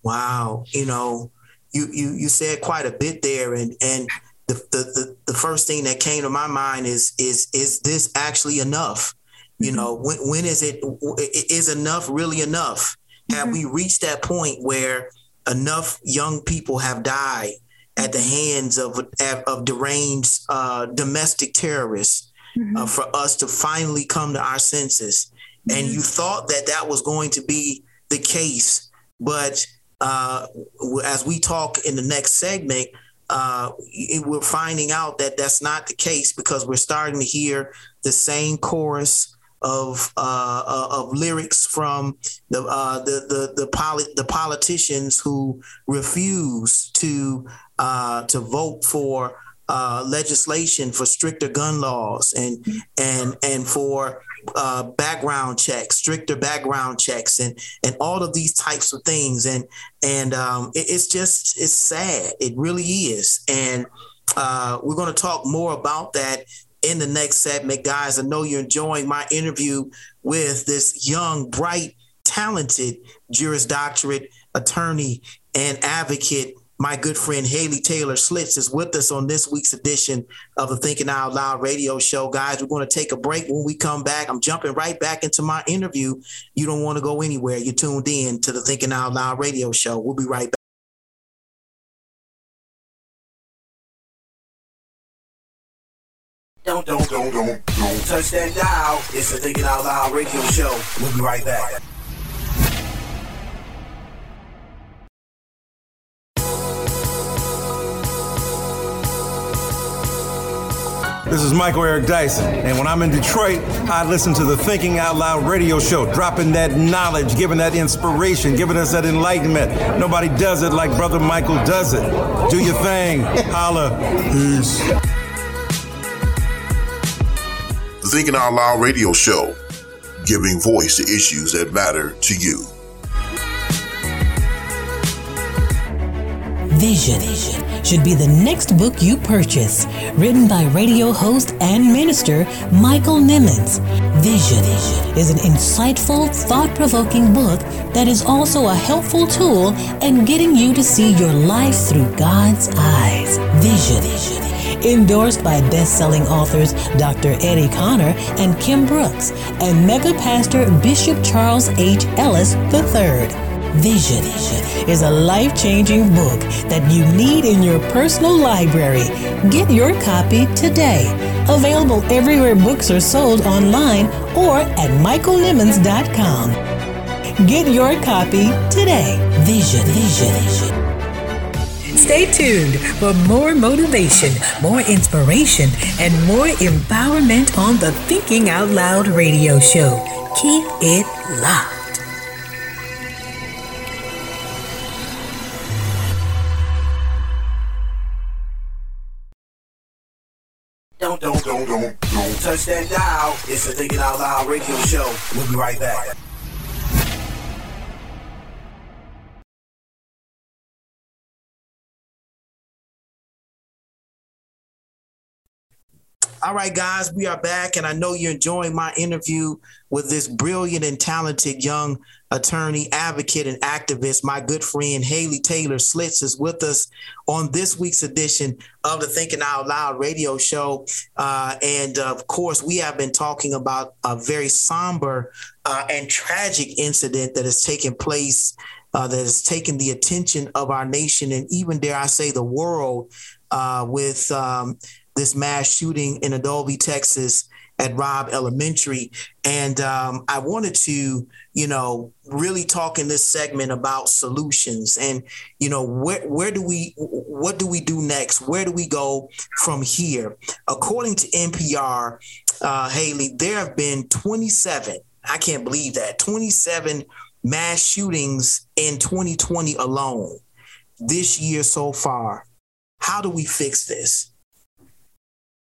Wow, you know, you you you said quite a bit there, and and the, the the the first thing that came to my mind is is is this actually enough? You know, when, when is it is enough really enough? Mm-hmm. Have we reached that point where enough young people have died at the hands of of deranged uh, domestic terrorists mm-hmm. uh, for us to finally come to our senses? Mm-hmm. And you thought that that was going to be the case, but uh, as we talk in the next segment, uh, we're finding out that that's not the case because we're starting to hear the same chorus of uh, uh, of lyrics from the uh, the the the, poli- the politicians who refuse to uh, to vote for uh, legislation for stricter gun laws and and and for uh, background checks, stricter background checks, and and all of these types of things. And and um, it, it's just it's sad. It really is. And uh, we're going to talk more about that in the next segment, guys. I know you're enjoying my interview with this young, bright, talented Juris Doctorate attorney and advocate. My good friend Haley Taylor Schlitz is with us on this week's edition of the Thinking Out Loud radio show. Guys, we're going to take a break. When we come back, I'm jumping right back into my interview. You don't want to go anywhere. You're tuned in to the Thinking Out Loud radio show. We'll be right back. Don't, don't, don't, don't, don't touch that dial. It's the Thinking Out Loud radio show. We'll be right back. This is Michael Eric Dyson, and when I'm in Detroit, I listen to the Thinking Out Loud radio show, dropping that knowledge, giving that inspiration, giving us that enlightenment. Nobody does it like Brother Michael does it. Do your thing. Holla. Peace. Thinking Out Loud radio show, giving voice to issues that matter to you. Vision should be the next book you purchase. Written by radio host and minister Michael Nimmons. Vision is an insightful, thought provoking book that is also a helpful tool in getting you to see your life through God's eyes. Vision. Endorsed by best selling authors Dr. Eddie Connor and Kim Brooks and mega pastor Bishop Charles H. Ellis III. Vision is a life changing book that you need in your personal library. Get your copy today. Available everywhere books are sold online or at michaelnimmons.com. Get your copy today. Vision, vision, vision. Stay tuned for more motivation, more inspiration, and more empowerment on the Thinking Out Loud radio show. Keep it locked. Don't, don't, don't, don't touch that dial. It's the Thinking Out Loud radio show. We'll be right back. All right, guys, we are back, and I know you're enjoying my interview with this brilliant and talented young attorney, advocate, and activist. My good friend Haley Taylor Schlitz is with us on this week's edition of the Thinking Out Loud radio show. Uh, and of course, we have been talking about a very somber uh, and tragic incident that has taken place. Uh, that has taken the attention of our nation and even, dare I say, the world uh, with um, this mass shooting in Uvalde, Texas at Robb Elementary. And um, I wanted to, you know, really talk in this segment about solutions and, you know, where, where do we, what do we do next? Where do we go from here? According to NPR, uh, Haley, there have been 27, I can't believe that, 27 mass shootings in 2020 alone this year so far. How do we fix this?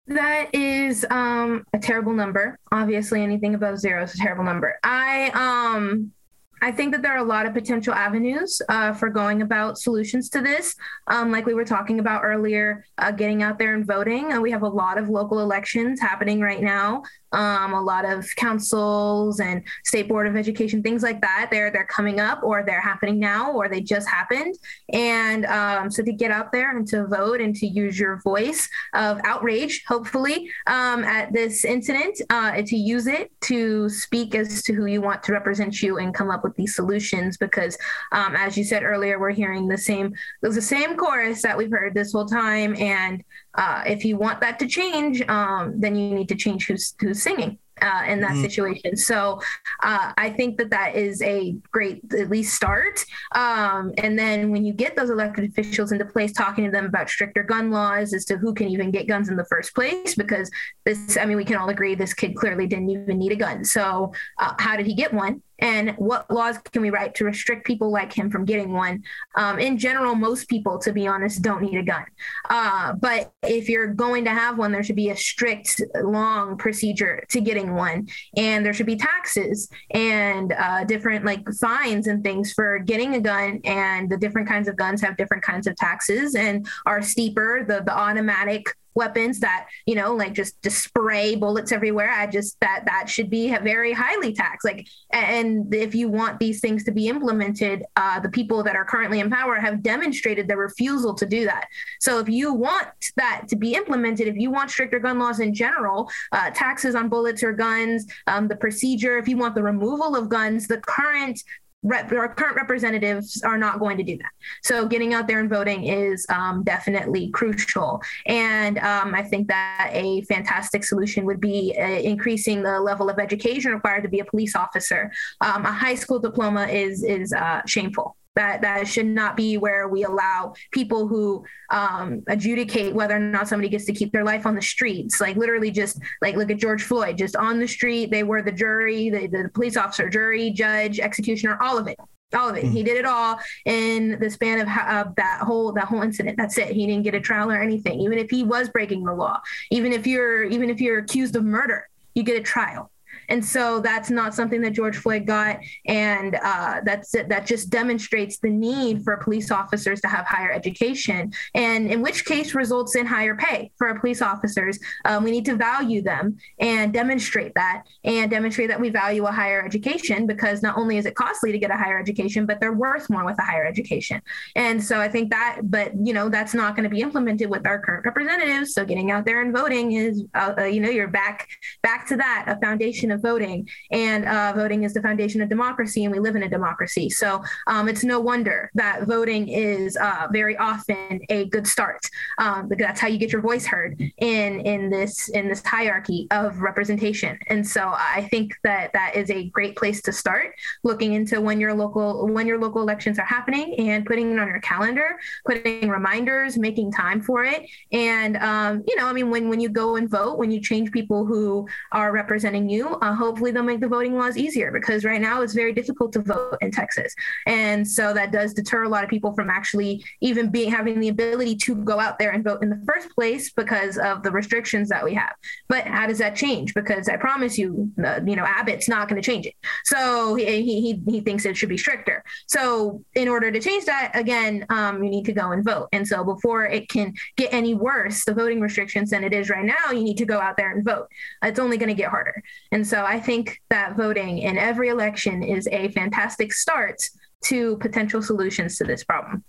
That is um, a terrible number. Obviously, anything above zero is a terrible number. I um, I think that there are a lot of potential avenues uh, for going about solutions to this. Um, like we were talking about earlier, uh, getting out there and voting. Uh, we have a lot of local elections happening right now. Um, a lot of councils and state board of education, things like that. They're they're coming up, or they're happening now, or they just happened. And um, so to get out there and to vote and to use your voice of outrage, hopefully, um, at this incident, uh, to use it to speak as to who you want to represent you and come up with these solutions. Because um, as you said earlier, we're hearing the same the same chorus that we've heard this whole time, and uh, if you want that to change, um, then you need to change who's who's singing uh, in that mm-hmm. situation. So uh, I think that that is a great at least start. Um, and then when you get those elected officials into place, talking to them about stricter gun laws as to who can even get guns in the first place, because this, I mean, we can all agree this kid clearly didn't even need a gun. So uh, how did he get one? And what laws can we write to restrict people like him from getting one? Um, in general, most people, to be honest, don't need a gun. Uh, but if you're going to have one, there should be a strict, long procedure to getting one, and there should be taxes and uh, different like fines and things for getting a gun. And the different kinds of guns have different kinds of taxes and are steeper. The the automatic weapons that you know like just just spray bullets everywhere. I just that that should be very highly taxed. Like and if you want these things to be implemented uh, the people that are currently in power have demonstrated their refusal to do that. So if you want that to be implemented if you want stricter gun laws in general uh, taxes on bullets or guns um, the procedure if you want the removal of guns the current rep, our current representatives are not going to do that. So getting out there and voting is um, definitely crucial. And um, I think that a fantastic solution would be uh, increasing the level of education required to be a police officer. Um, a high school diploma is is uh, shameful that that should not be where we allow people who um, adjudicate whether or not somebody gets to keep their life on the streets like literally just like look at george floyd just on the street they were the jury the, the police officer jury judge executioner all of it all of it. Mm-hmm. He did it all in the span of uh, that whole that whole incident. That's it. He didn't get a trial or anything. Even if he was breaking the law, even if you're even if you're accused of murder, you get a trial And so that's not something that George Floyd got. And uh, that's that just demonstrates the need for police officers to have higher education, and in which case results in higher pay for our police officers. Um, we need to value them and demonstrate that, and demonstrate that we value a higher education because not only is it costly to get a higher education, but they're worth more with a higher education. And so I think that, but you know, that's not going to be implemented with our current representatives. So getting out there and voting is, uh, uh, you know, you're back back to that, a foundation of voting, and uh, voting is the foundation of democracy, and we live in a democracy. So um, it's no wonder that voting is uh, very often a good start um, that's how you get your voice heard in in this in this hierarchy of representation. And so I think that that is a great place to start looking into when your local when your local elections are happening and putting it on your calendar, putting reminders, making time for it, and um, you know, I mean, when when you go and vote, when you change people who are representing you, uh, hopefully they'll make the voting laws easier because right now it's very difficult to vote in Texas, and so that does deter a lot of people from actually even being having the ability to go out there and vote in the first place because of the restrictions that we have. But how does that change? Because I promise you, uh, you know, Abbott's not going to change it. So he, he he thinks it should be stricter. So in order to change that, again, um, you need to go and vote. And so before it can get any worse, the voting restrictions than it is right now, you need to go out there and vote. It's only going to get harder. And so I think that voting in every election is a fantastic start to potential solutions to this problem.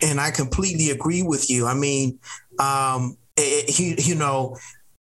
And I completely agree with you. I mean, um, it, you, you know,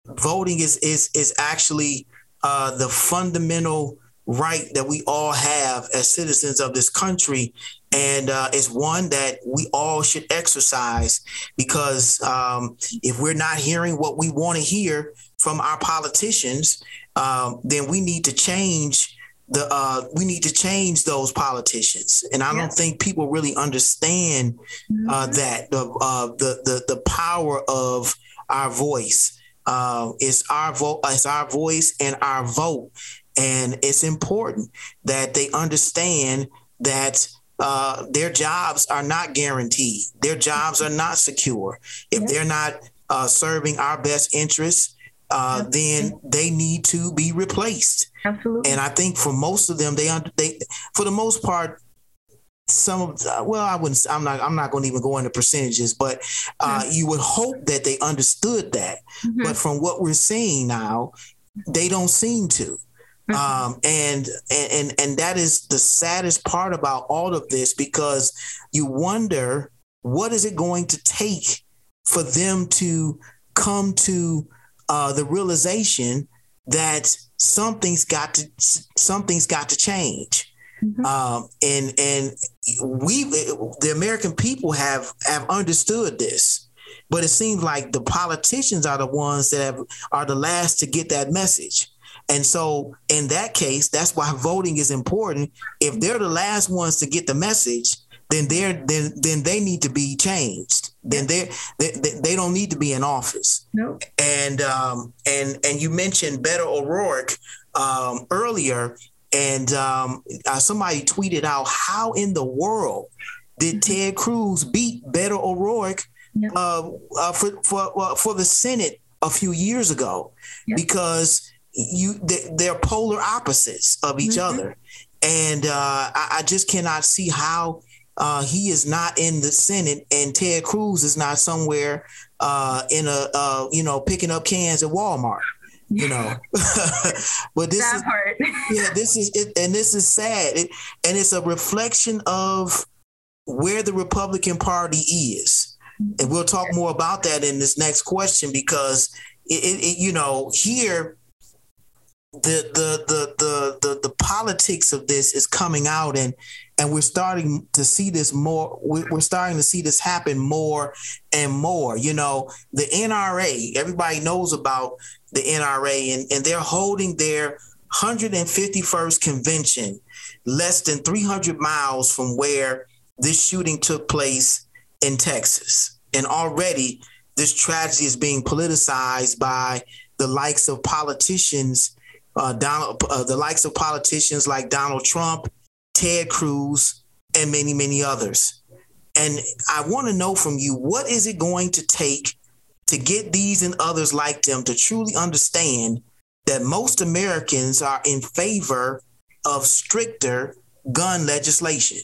voting is is is actually uh, the fundamental right that we all have as citizens of this country. And uh, it's one that we all should exercise because um, if we're not hearing what we want to hear from our politicians, um, then we need to change the uh, we need to change those politicians, and I yes. don't think people really understand uh, mm-hmm. that the, uh, the the the power of our voice. Uh, is our vote, is our voice and our vote, and it's important that they understand that uh, their jobs are not guaranteed. Their jobs are not secure. If they're not uh, serving our best interests, uh, then they need to be replaced. Absolutely. And I think for most of them, they they for the most part, some of the, well, I wouldn't. I'm not. I'm not going to even go into percentages, but uh, mm-hmm. you would hope that they understood that. Mm-hmm. But from what we're seeing now, they don't seem to. Mm-hmm. Um, and and and that is the saddest part about all of this because you wonder what is it going to take for them to come to uh, the realization that something's got to something's got to change. Mm-hmm. Um, and and we the American people have have understood this, but it seems like the politicians are the ones that have, are the last to get that message. And so, in that case, that's why voting is important. If they're the last ones to get the message, then they're then then they need to be changed. Then they they, they don't need to be in office. No. And um and and you mentioned Beto O'Rourke um, earlier, and um, uh, somebody tweeted out how in the world did mm-hmm. Ted Cruz beat Beto O'Rourke yep. uh, uh, for for for the Senate a few years ago because you they're polar opposites of each mm-hmm. other, and uh, I, I, just cannot see how uh, he is not in the Senate and Ted Cruz is not somewhere uh, in a uh, you know picking up cans at Walmart. You know, [LAUGHS] [LAUGHS] but this that is part. [LAUGHS] yeah, this is it, and this is sad, it, and it's a reflection of where the Republican Party is, and we'll talk more about that in this next question because it, it you know here the the the the the, the politics of this is coming out and and we're starting to see this more we're starting to see this happen more and more you know the nra everybody knows about the nra and, and they're holding their 151st convention less than 300 miles from where this shooting took place in texas. And already this tragedy is being politicized by the likes of politicians uh, Donald, uh, the likes of politicians like Donald Trump, Ted Cruz, and many, many others. And I want to know from you what is it going to take to get these and others like them to truly understand that most Americans are in favor of stricter gun legislation.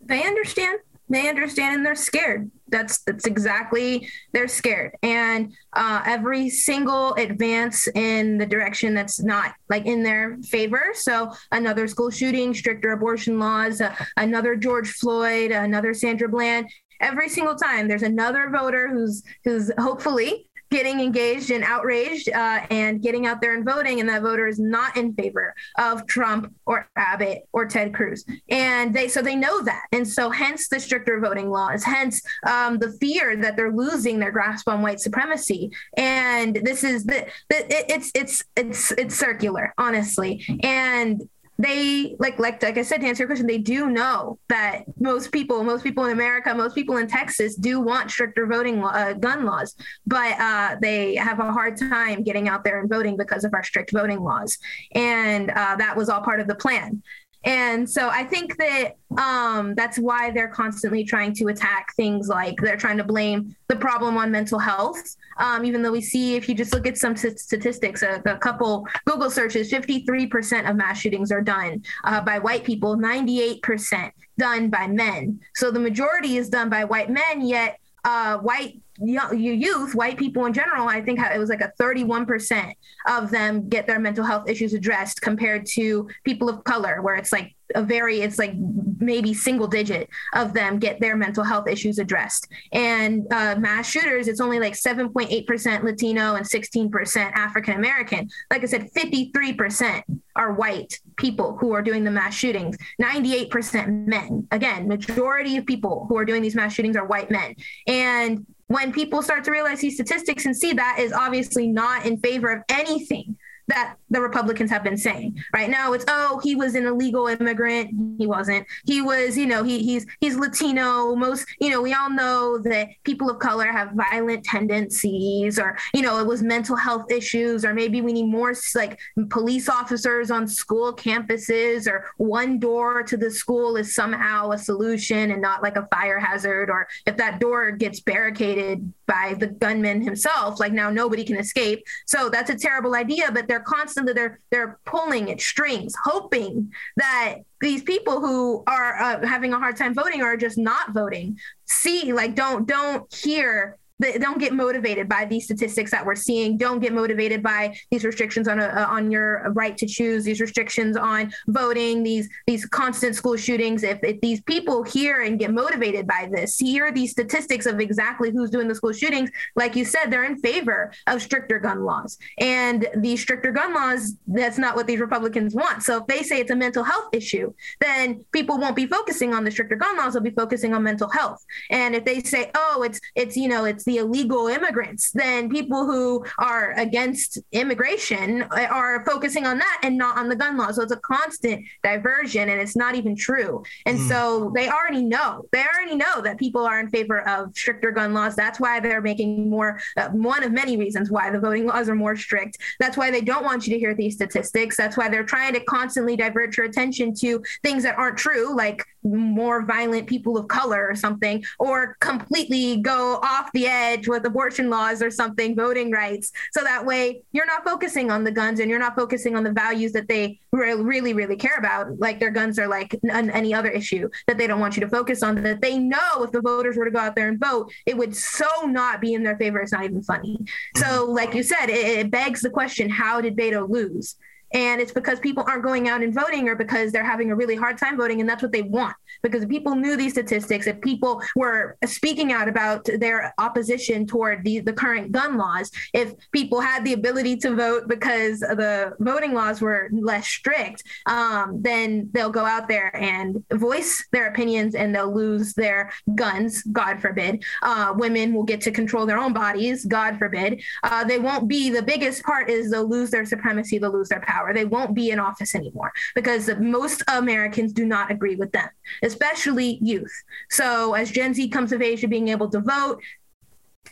They understand. They understand and they're scared. That's that's exactly they're scared. And uh, every single advance in the direction that's not like in their favor. So another school shooting, stricter abortion laws, uh, another George Floyd, another Sandra Bland. Every single time there's another voter who's who's hopefully getting engaged and outraged uh, and getting out there and voting, and that voter is not in favor of Trump or Abbott or Ted Cruz, and they so they know that, and so hence the stricter voting laws, hence um, the fear that they're losing their grasp on white supremacy, and this is the, the it, it's it's it's it's circular, honestly, and they like like like I said to answer your question, they do know that most people, most people in America, most people in Texas do want stricter voting uh, gun laws, but uh, they have a hard time getting out there and voting because of our strict voting laws, and uh, that was all part of the plan. And so I think that um, that's why they're constantly trying to attack things like they're trying to blame the problem on mental health. Um, even though we see, if you just look at some statistics, a, a couple Google searches, 53% of mass shootings are done uh, by white people, 98% done by men. So the majority is done by white men, yet uh, white youth, white people in general, I think it was like a 31% of them get their mental health issues addressed compared to people of color, where it's like a very, it's like maybe single digit of them get their mental health issues addressed. And uh, mass shooters, it's only like 7.8% Latino and 16% African American. Like I said, 53% are white people who are doing the mass shootings, 98% men. Again, majority of people who are doing these mass shootings are white men. And when people start to realize these statistics and see that is obviously not in favor of anything that the Republicans have been saying. Right now, it's oh, he was an illegal immigrant. He wasn't. He was, you know, he he's he's Latino. Most, you know, we all know that people of color have violent tendencies, or you know, it was mental health issues, or maybe we need more like police officers on school campuses, or one door to the school is somehow a solution and not like a fire hazard, or if that door gets barricaded by the gunman himself, like now nobody can escape. So that's a terrible idea, but they're they're constantly they're they're pulling at strings, hoping that these people who are uh, having a hard time voting are just not voting. See, like don't don't hear don't get motivated by these statistics that we're seeing. Don't get motivated by these restrictions on a, uh, on your right to choose. These restrictions on voting. These these constant school shootings. If, if these people hear and get motivated by this, hear these statistics of exactly who's doing the school shootings, like you said, they're in favor of stricter gun laws. And these stricter gun laws, that's not what these Republicans want. So if they say it's a mental health issue, then people won't be focusing on the stricter gun laws. They'll be focusing on mental health. And if they say, oh, it's it's you know it's the illegal immigrants, then people who are against immigration are focusing on that and not on the gun law. So it's a constant diversion and it's not even true. And mm. so they already know, they already know that people are in favor of stricter gun laws. That's why they're making more, uh, one of many reasons why the voting laws are more strict. That's why they don't want you to hear these statistics. That's why they're trying to constantly divert your attention to things that aren't true, like more violent people of color or something, or completely go off the edge with abortion laws or something, voting rights. So that way you're not focusing on the guns and you're not focusing on the values that they really, really care about. Like their guns are like any other issue that they don't want you to focus on, that they know if the voters were to go out there and vote, it would so not be in their favor. It's not even funny. So, like you said, it, it begs the question how did Beto lose? And it's because people aren't going out and voting or because they're having a really hard time voting. And that's what they want. Because if people knew these statistics, if people were speaking out about their opposition toward the, the current gun laws, if people had the ability to vote because the voting laws were less strict, um, then they'll go out there and voice their opinions and they'll lose their guns, God forbid. Uh, women will get to control their own bodies, God forbid. Uh, they won't be the biggest part is they'll lose their supremacy, they'll lose their power power. They won't be in office anymore because most Americans do not agree with them, especially youth. So as Gen Z comes of age to being able to vote,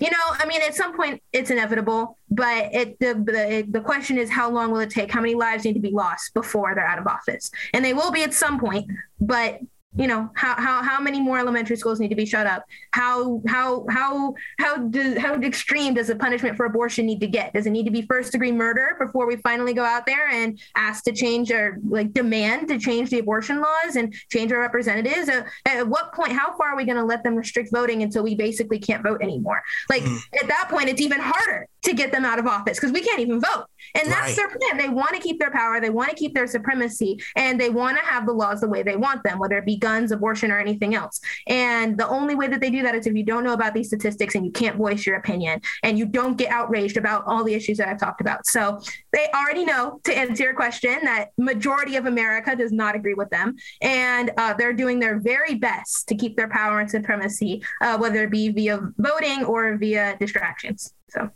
you know, I mean, at some point it's inevitable, but it, the, the the question is how long will it take? How many lives need to be lost before they're out of office? And they will be at some point, but you know how, how how many more elementary schools need to be shut up? How how how how do, how extreme does the punishment for abortion need to get? Does it need to be first degree murder before we finally go out there and ask to change or like demand to change the abortion laws and change our representatives? At, at what point how far are we going to let them restrict voting until we basically can't vote anymore? Like mm. at that point it's even harder to get them out of office because we can't even vote and that's right. their plan they want to keep their power they want to keep their supremacy and they want to have the laws the way they want them whether it be guns, abortion, or anything else. And the only way that they do that is if you don't know about these statistics and you can't voice your opinion and you don't get outraged about all the issues that I've talked about. So they already know, to answer your question, that majority of America does not agree with them, and uh, they're doing their very best to keep their power and supremacy, uh, whether it be via voting or via distractions. So.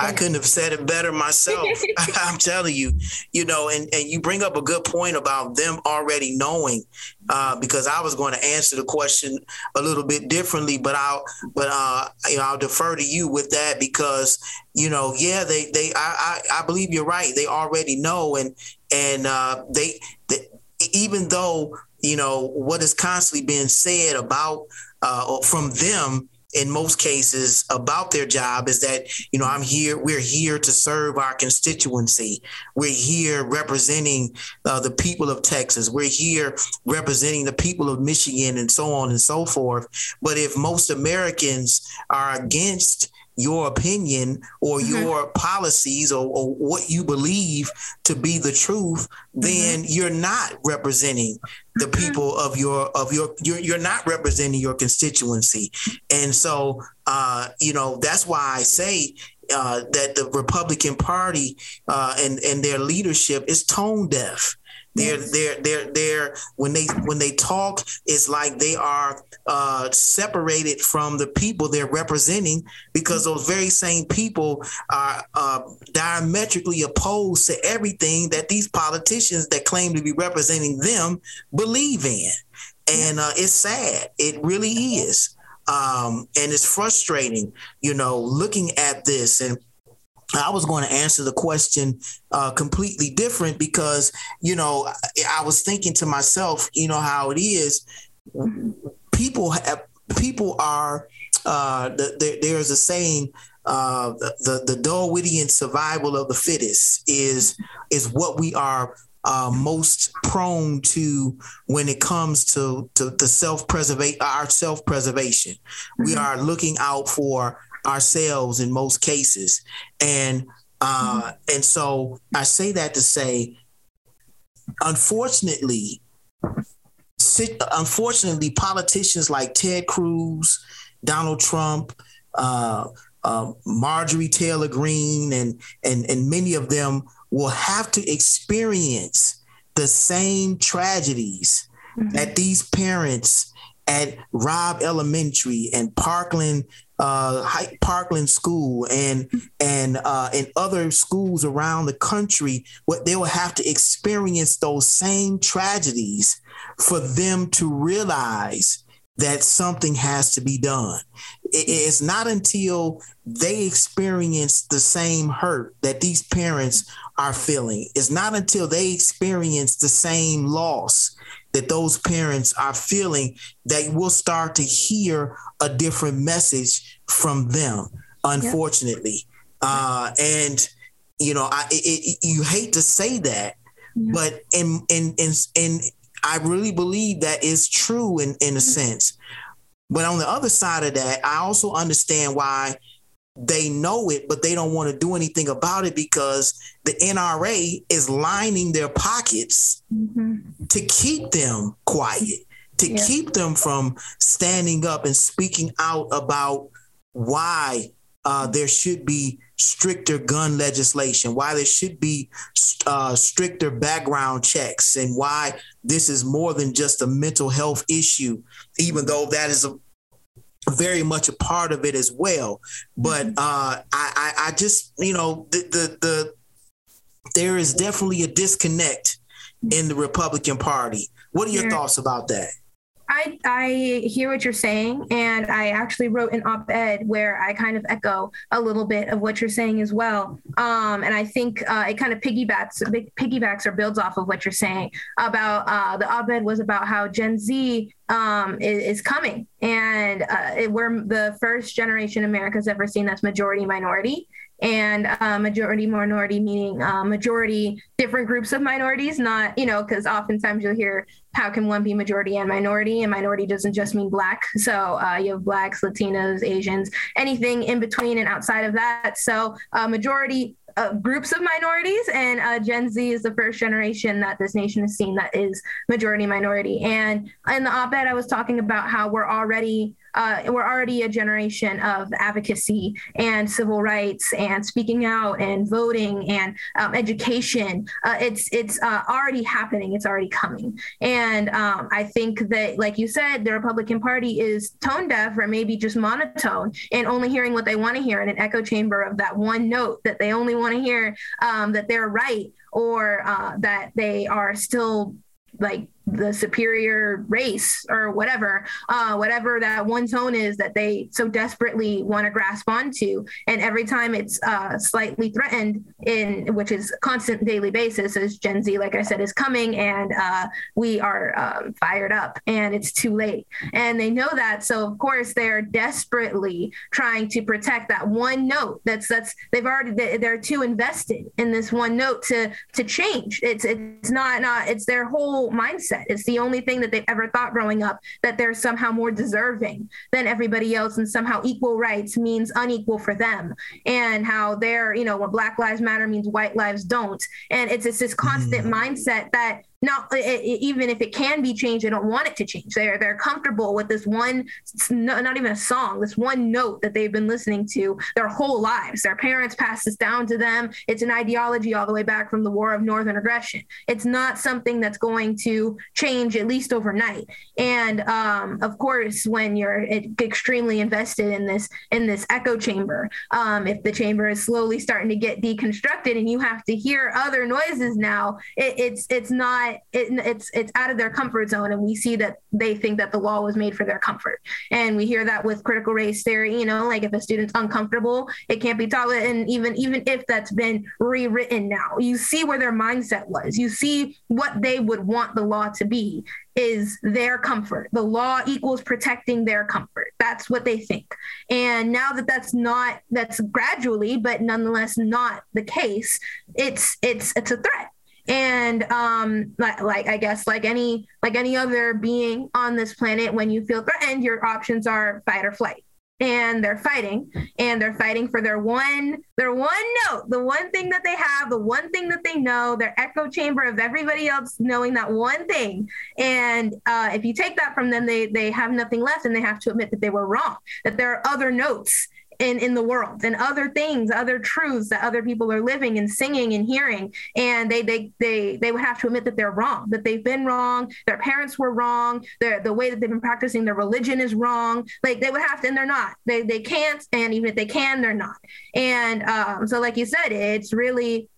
I couldn't have said it better myself. [LAUGHS] [LAUGHS] I'm telling you, you know, and, and you bring up a good point about them already knowing, uh, because I was going to answer the question a little bit differently, but I'll, but uh, you know, I'll defer to you with that because, you know, yeah, they, they, I, I, I believe you're right. They already know, and and uh, they, they, even though you know what is constantly being said about uh, from them in most cases about their job is that you know i'm here we're here to serve our constituency. We're here representing uh, the people of texas. We're here representing the people of michigan and so on and so forth. But if most americans are against your opinion or mm-hmm. your policies or, or, what you believe to be the truth, then mm-hmm. you're not representing the mm-hmm. people of your of your you're, you're not representing your constituency. And so uh, you know, that's why I say uh, that the Republican Party uh, and and their leadership is tone deaf. They're they're they're they're when they when they talk, it's like they are uh, separated from the people they're representing because those very same people are uh, diametrically opposed to everything that these politicians that claim to be representing them believe in, and uh, it's sad. It really is. Um, and it's frustrating, you know, looking at this and I was going to answer the question uh, completely different because, you know, I was thinking to myself, you know, how it is. People have, people are, uh, the, there's a saying, uh, the, the, the Darwinian survival of the fittest is, is what we are uh, most prone to when it comes to, to the self preservation, our self preservation. Mm-hmm. We are looking out for ourselves in most cases. And uh, mm-hmm. and so I say that to say, unfortunately, unfortunately, politicians like Ted Cruz, Donald Trump, uh, uh, Marjorie Taylor Greene, and and and many of them will have to experience the same tragedies mm-hmm. that these parents at Robb Elementary and Parkland uh, Parkland School and and uh, and other schools around the country, what they will have to experience those same tragedies for them to realize that something has to be done. It's not until they experience the same hurt that these parents are feeling. It's not until they experience the same loss that those parents are feeling that we'll start to hear a different message from them, unfortunately. Yep. Uh, and, you know, I, it, it, you hate to say that, yep. but in, in, in, in, I really believe that is true in, in a sense. But on the other side of that, I also understand why they know it, but they don't want to do anything about it because the NRA is lining their pockets mm-hmm. to keep them quiet, to yeah. keep them from standing up and speaking out about why uh, there should be stricter gun legislation, why there should be uh, stricter background checks, and why this is more than just a mental health issue, even though that is a very much a part of it as well. But mm-hmm. uh, I, I, I just, you know, the, the, the there is definitely a disconnect in the Republican Party. What are your thoughts about that? I I hear what you're saying, and I actually wrote an op-ed where I kind of echo a little bit of what you're saying as well. Um, and I think uh, it kind of piggybacks piggybacks or builds off of what you're saying about uh, the op-ed was about how Gen Z um, is, is, coming, and uh, it, we're the first generation America's ever seen that's majority minority and uh, majority minority meaning uh, majority different groups of minorities not you know because oftentimes you'll hear how can one be majority and minority? And minority doesn't just mean black. So uh, you have blacks latinos asians anything in between and outside of that. So uh, majority uh, groups of minorities, and uh, Gen Z is the first generation that this nation has seen that is majority minority. And in the op-ed, I was talking about how we're already uh, we're already a generation of advocacy and civil rights and speaking out and voting and um, education. Uh, it's it's uh, already happening. It's already coming. And um, I think that, like you said, the Republican Party is tone deaf or maybe just monotone and only hearing what they want to hear in an echo chamber of that one note that they only want to hear um, that they're right or uh, that they are still like the superior race or whatever, uh, whatever that one tone is that they so desperately want to grasp onto. And every time it's uh, slightly threatened, in which is constant daily basis, as Gen Z, like I said, is coming, and uh, we are um, fired up, and it's too late. And they know that, so of course they're desperately trying to protect that one note. That's that's they've already they're too invested in this one note to to change. It's it's not not it's their whole mindset it's the only thing that they've ever thought growing up that they're somehow more deserving than everybody else, and somehow equal rights means unequal for them, and how they're, you know, when Black Lives Matter means white lives don't. And it's, it's this constant mm. mindset that not even if it can be changed, they don't want it to change. They're they're comfortable with this one, not even a song, this one note that they've been listening to their whole lives. Their parents passed this down to them. It's an ideology all the way back from the War of Northern Aggression. It's not something that's going to change at least overnight. And um, of course, when you're extremely invested in this in this echo chamber, um, if the chamber is slowly starting to get deconstructed and you have to hear other noises now, it, it's it's not it, it's it's out of their comfort zone, and we see that they think that the law was made for their comfort, and we hear that with critical race theory. You know, like if a student's uncomfortable, it can't be taught, and even even if that's been rewritten now, you see where their mindset was. You see what they would want the law to be is their comfort. The law equals protecting their comfort. That's what they think. And now that that's not that's gradually but nonetheless not the case, it's it's it's a threat and um like, i guess like any like any other being on this planet when you feel threatened your options are fight or flight. And they're fighting and they're fighting for their one their one note the one thing that they have the one thing that they know their echo chamber of everybody else knowing that one thing. And uh, if you take that from them they they have nothing left and they have to admit that they were wrong that there are other notes in in the world and other things other truths that other people are living and singing and hearing. And they they they they would have to admit that they're wrong that they've been wrong their parents were wrong their the way that they've been practicing their religion is wrong. Like they would have to and they're not. They they can't and even if they can they're not. And um, so like you said it's really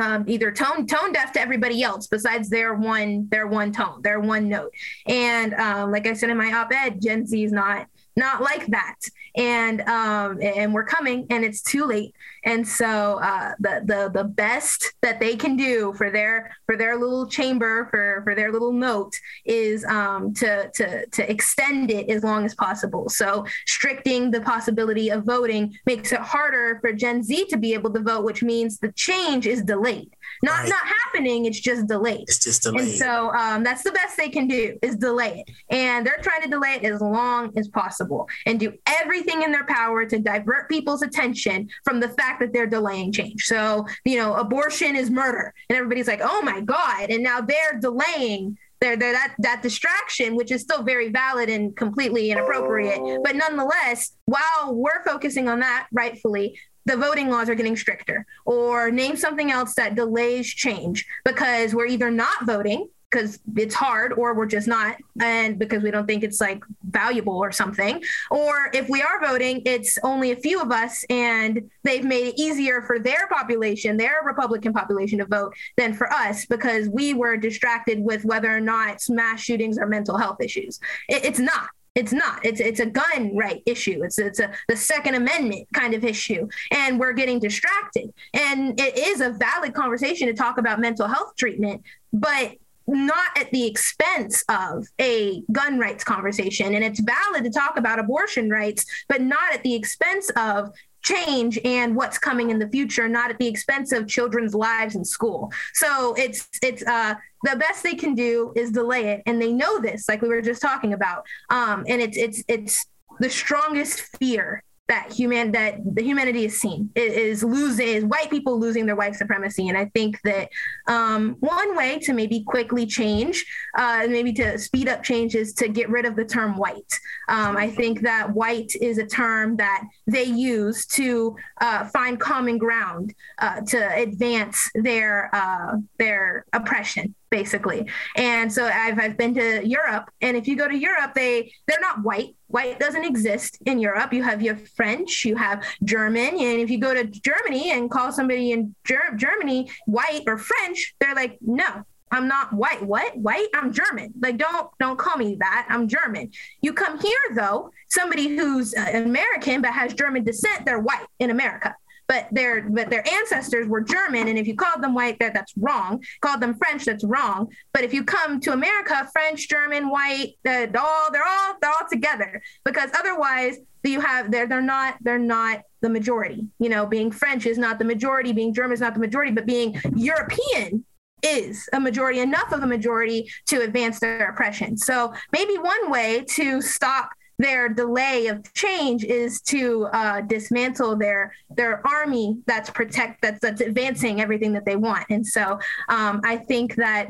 um, either tone tone deaf to everybody else besides their one their one tone their one note. And um, like i said in my op-ed gen z is not not like that. And um and we're coming and it's too late. And so uh the the the best that they can do for their for their little chamber for for their little note is um to to to extend it as long as possible. So stricting the possibility of voting makes it harder for gen z to be able to vote which means the change is delayed not right. not happening it's just delayed it's just delayed and so um that's the best they can do is delay it and they're trying to delay it as long as possible and do everything in their power to divert people's attention from the fact that they're delaying change. So, you know, abortion is murder. And everybody's like, oh my God. And now they're delaying they're, they're that that distraction, which is still very valid and completely inappropriate. But nonetheless, while we're focusing on that rightfully, the voting laws are getting stricter. Or name something else that delays change because we're either not voting because it's hard or we're just not and because we don't think it's like valuable or something. Or if we are voting it's only a few of us and they've made it easier for their population their republican population to vote than for us because we were distracted with whether or not mass shootings are mental health issues. It, it's not it's not. It's it's a gun right issue. It's it's a the Second Amendment kind of issue, and we're getting distracted. And it is a valid conversation to talk about mental health treatment, but not at the expense of a gun rights conversation. And it's valid to talk about abortion rights, but not at the expense of change and what's coming in the future, not at the expense of children's lives in school. So it's it's uh the best they can do is delay it, and they know this, like we were just talking about. Um, and it's it's it's the strongest fear that human that the humanity is seen. Is losing is white people losing their white supremacy. And i think that um, one way to maybe quickly change uh, maybe to speed up change is to get rid of the term white. Um, i think that white is a term that they use to uh, find common ground uh, to advance their uh, their oppression basically. And so I've, I've been to Europe, and if you go to Europe, they they're not white. White doesn't exist in Europe. You have your French, you have German, and if you go to Germany and call somebody in Ger- Germany white or French, they're like, no, I'm not white. What? White? I'm German. Like don't don't call me that. I'm German. You come here though, somebody who's uh, American but has German descent, they're white in America but their but their ancestors were German, and if you called them white, that that's wrong. Called them French, that's wrong. But if you come to America, French, German, white, they're all they're all they're all together because otherwise you have they're they're not they're not the majority. You know, being French is not the majority, being German is not the majority, but being European is a majority, enough of a majority to advance their oppression. So maybe one way to stop their delay of change is to uh, dismantle their their army that's protect that's that's advancing everything that they want. And so um, i think that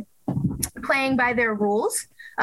playing by their rules uh,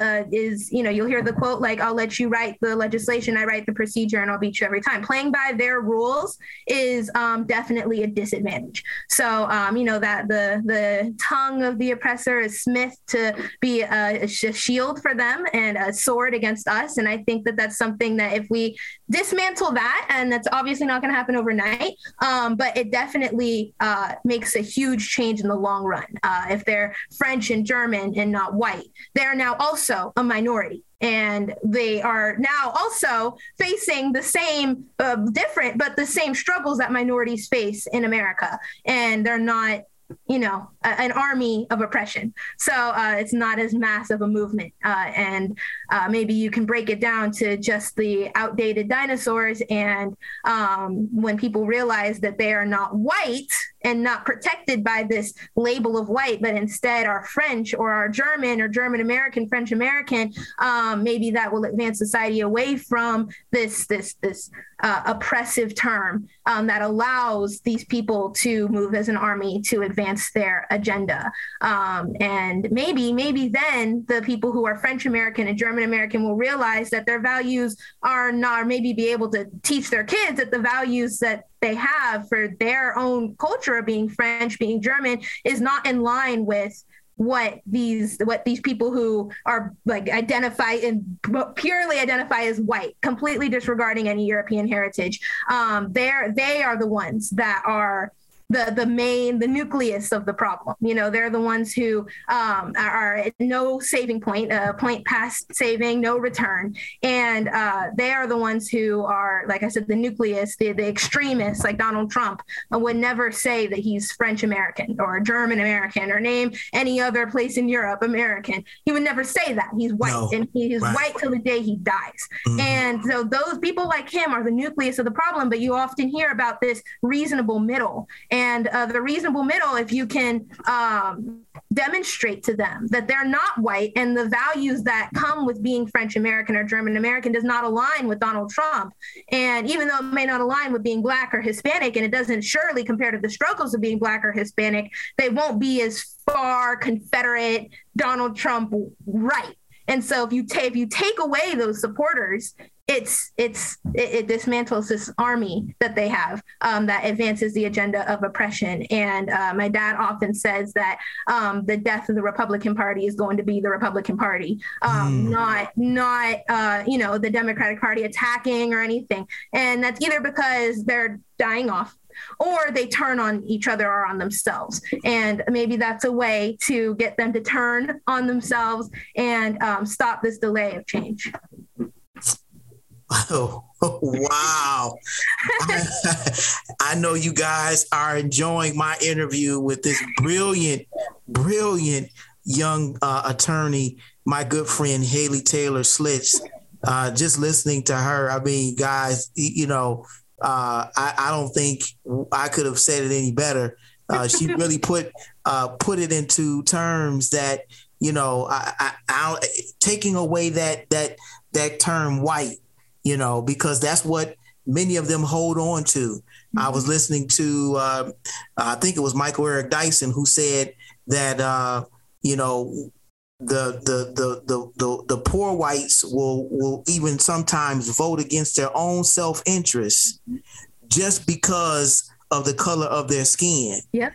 uh, is, you know, you'll hear the quote like, I'll let you write the legislation, I write the procedure, and I'll beat you every time. Playing by their rules is um, definitely a disadvantage. So, um, you know, that the the tongue of the oppressor is smith to be a, a shield for them and a sword against us. And I think that that's something that if we dismantle that, and that's obviously not going to happen overnight, um, but it definitely uh, makes a huge change in the long run. Uh, if they're French and German and not white, they're now also a minority and they are now also facing the same uh, different but the same struggles that minorities face in america and they're not you know, a, an army of oppression. So uh, it's not as massive a movement. Uh, and uh, maybe you can break it down to just the outdated dinosaurs. And um, when people realize that they are not white and not protected by this label of white, but instead are French or are German or German American, French American, um, maybe that will advance society away from this this this uh, oppressive term um, that allows these people to move as an army to advance their agenda. Um, and maybe, maybe then the people who are French American and German American will realize that their values are not, or maybe be able to teach their kids that the values that they have for their own culture being French, being German, is not in line with what these what these people who are like identify and purely identify as white completely disregarding any european heritage um they're they are the ones that are the the main the nucleus of the problem you know they're the ones who um, are at no saving point uh, point past saving no return and uh, they are the ones who are like i said the nucleus the, the extremists like donald trump uh, would never say that he's french american or german american or name any other place in europe american he would never say that he's white no. and he is right. white till the day he dies mm-hmm. and so those people like him are the nucleus of the problem but you often hear about this reasonable middle and and uh, the reasonable middle, if you can um, demonstrate to them that they're not white and the values that come with being French American or German American does not align with Donald Trump. And even though it may not align with being Black or Hispanic, and it doesn't surely compare to the struggles of being Black or Hispanic, they won't be as far Confederate Donald Trump right. And so if you take if you take away those supporters, it's it's it, it, dismantles this army that they have um, that advances the agenda of oppression. And uh, my dad often says that um, the death of the Republican Party is going to be the Republican Party, um, mm. not not uh, you know the Democratic Party attacking or anything. And that's either because they're dying off or they turn on each other or on themselves. And maybe that's a way to get them to turn on themselves and um, stop this delay of change. Oh, [LAUGHS] wow. I, [LAUGHS] I, know you guys are enjoying my interview with this brilliant, brilliant young uh, attorney, my good friend Haley Taylor Schlitz. Uh, just listening to her, I mean, guys, you know, uh, I, I, don't think I could have said it any better. Uh, she [LAUGHS] really put uh, put it into terms that you know, I, I, I, taking away that that that term white you know, because that's what many of them hold on to. Mm-hmm. I was listening to, uh, I think it was Michael Eric Dyson who said that, uh, you know, the, the the the the the poor whites will will even sometimes vote against their own self interest just because of the color of their skin. Yep.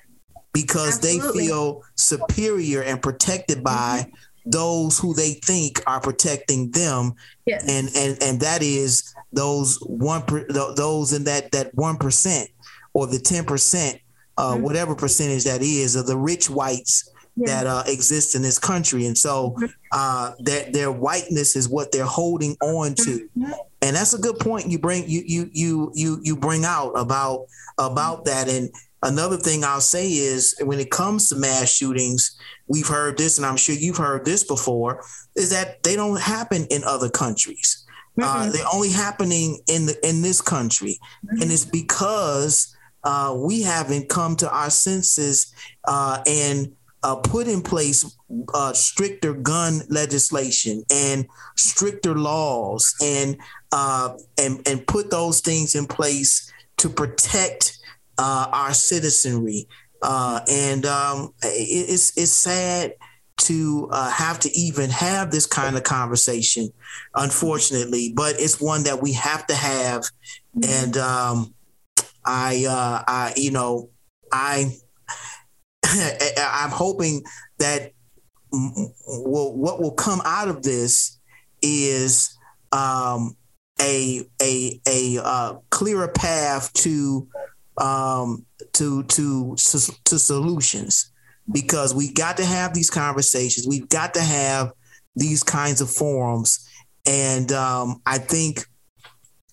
Because Absolutely. they feel superior and protected by mm-hmm those who they think are protecting them yes. and and and that is those one those in that that one percent or the 10 percent uh, mm-hmm. whatever percentage that is of the rich whites yeah. that uh, exist in this country and so mm-hmm. uh, that their whiteness is what they're holding on to mm-hmm. and that's a good point you bring you you you you you bring out about about that and Another thing I'll say is when it comes to mass shootings, we've heard this, and I'm sure you've heard this before, is that they don't happen in other countries. Uh, mm-hmm. Uh, they're only happening in the in this country, mm-hmm. and it's because uh, we haven't come to our senses uh, and uh, put in place uh, stricter gun legislation and stricter laws, and and and put those things in place to protect uh, our citizenry. Uh, and um, it, it's it's sad to uh, have to even have this kind of conversation, unfortunately, but it's one that we have to have. And um, I, uh, I, you know, I, [LAUGHS] I'm hoping that will, what will come out of this is um, a a a uh, clearer path to um, to to to solutions because we got to have these conversations. We've got to have these kinds of forums, and um, I think,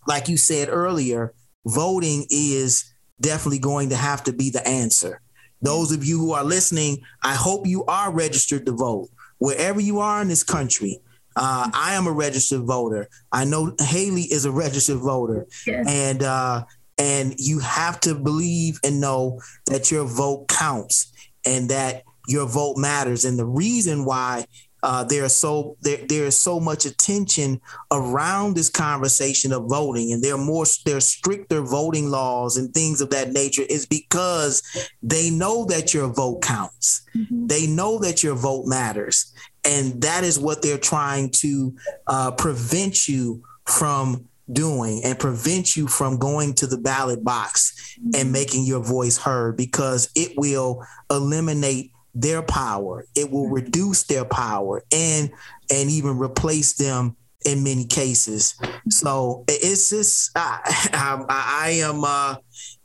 like you said earlier, voting is definitely going to have to be the answer. Those of you who are listening, I hope you are registered to vote wherever you are in this country. Uh, I am a registered voter. I know Haley is a registered voter, yes. and uh, and you have to believe and know that your vote counts and that your vote matters. And the reason why uh, there is so there, there is so much attention around this conversation of voting, and there are more there are stricter voting laws and things of that nature, is because they know that your vote counts. Mm-hmm. They know that your vote matters, and that is what they're trying to uh, prevent you from doing and prevent you from going to the ballot box and mm-hmm. making your voice heard because it will eliminate their power it will mm-hmm. reduce their power and and even replace them in many cases so it's just i, [LAUGHS] I, I am uh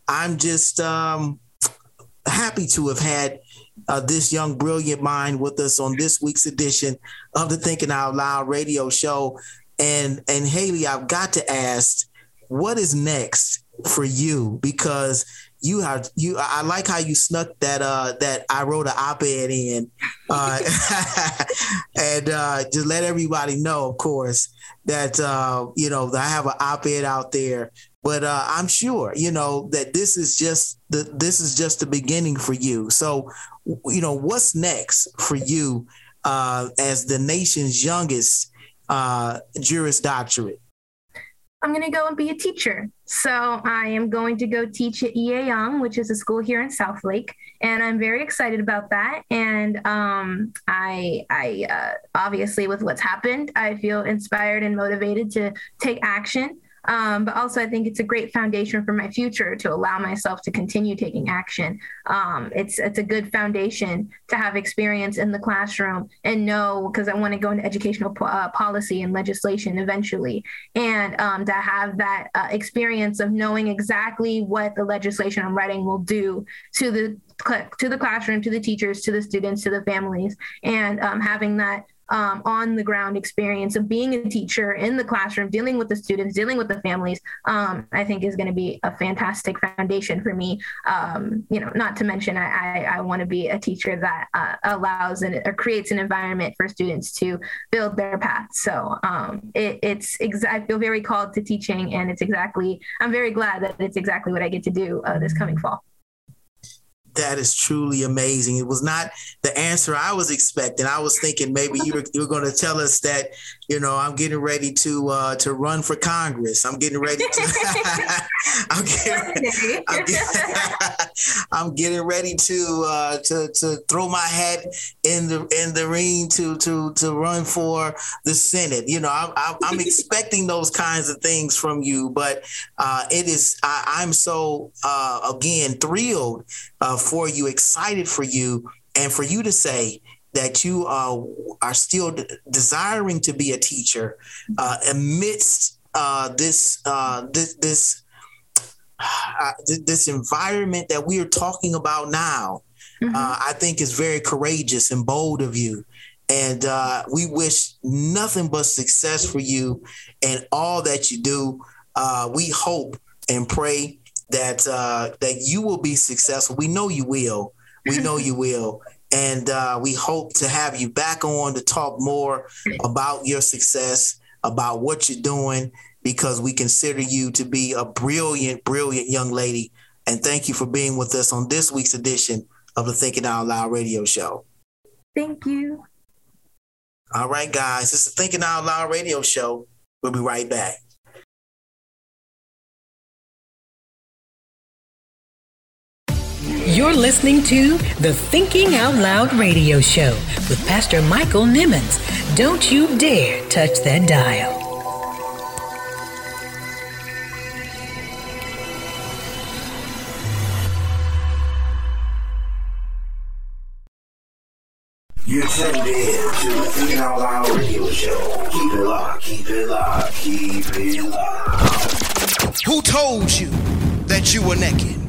i'm just um happy to have had uh, this young brilliant mind with us on this week's edition of the thinking out loud radio show and and Haley, I've got to ask, what is next for you? Because you have you I like how you snuck that uh that I wrote an op-ed in uh [LAUGHS] and uh just let everybody know of course that uh you know I have an op-ed out there but uh I'm sure you know that this is just the this is just the beginning for you so you know what's next for you uh as the nation's youngest uh, Juris Doctorate? I'm going to go and be a teacher. So I am going to go teach at EA Young, which is a school here in Southlake, and I'm very excited about that. And um, I, I uh, obviously, with what's happened, I feel inspired and motivated to take action. Um, but also, I think it's a great foundation for my future to allow myself to continue taking action. Um, it's it's a good foundation to have experience in the classroom and know because I want to go into educational po- uh, policy and legislation eventually, and um, to have that uh, experience of knowing exactly what the legislation I'm writing will do to the to the classroom, to the teachers, to the students, to the families, and um, having that um, on the ground experience of being a teacher in the classroom, dealing with the students, dealing with the families, um, I think is going to be a fantastic foundation for me. Um, you know, not to mention, I, I, I want to be a teacher that uh, allows and or creates an environment for students to build their path. So um, it, it's ex- I feel very called to teaching, and it's exactly I'm very glad that it's exactly what I get to do uh, this coming fall that is truly amazing. It was not the answer I was expecting. I was thinking maybe you were, you were going to tell us that, you know, I'm getting ready to uh, to run for Congress. I'm getting ready to. [LAUGHS] I'm, getting, [LAUGHS] I'm, getting, [LAUGHS] I'm, getting, ready to uh, to to throw my hat in the in the ring to to to run for the Senate. You know, I'm, I'm expecting those kinds of things from you, but uh, it is I, am so uh, again thrilled uh, for you, excited for you, and for you to say that you uh, are still d- desiring to be a teacher uh, amidst uh, this, uh, this this uh, this environment that we are talking about now. Mm-hmm. Uh, I think is very courageous and bold of you. And we wish nothing but success for you and all that you do. we hope and pray that uh, that you will be successful. We know you will. We know [LAUGHS] you will. And uh, we hope to have you back on to talk more about your success, about what you're doing, because we consider you to be a brilliant, brilliant young lady. And thank you for being with us on this week's edition of the Thinking Out Loud radio show. Thank you. All right, guys, it's the Thinking Out Loud radio show. We'll be right back. You're listening to the Thinking Out Loud radio show with Pastor Michael Nimmons. Don't you dare touch that dial. You're tuned in to the Thinking Out Loud radio show. Keep it locked, keep it locked, keep it locked. Who told you that you were naked?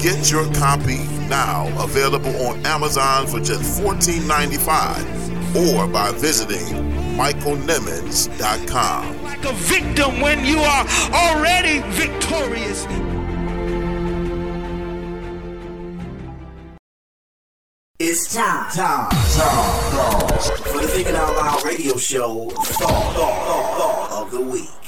Get your copy now, available on Amazon for just $14.95 or by visiting michaelnimmons.com. Like a victim when you are already victorious. It's time, time, time, time for the Thinking Out Loud radio show, Thought, thought, thought of the Week.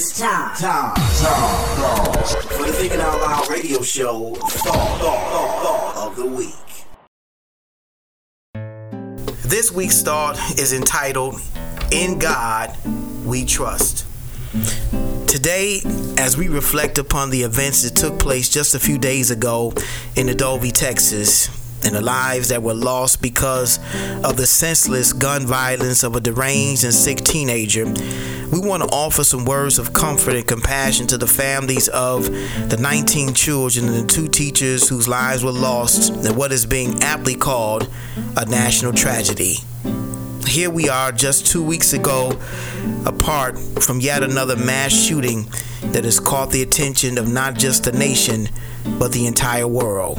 It's time, time, time, for the Thinking Out Loud radio show, Thought, Thought, Thought of the Week. This week's thought is entitled, In God We Trust. Today, as we reflect upon the events that took place just a few days ago in Uvalde, Texas, and the lives that were lost because of the senseless gun violence of a deranged and sick teenager, we want to offer some words of comfort and compassion to the families of the 19 children and the two teachers whose lives were lost in what is being aptly called a national tragedy. Here we are just two weeks ago, apart from yet another mass shooting that has caught the attention of not just the nation, but the entire world.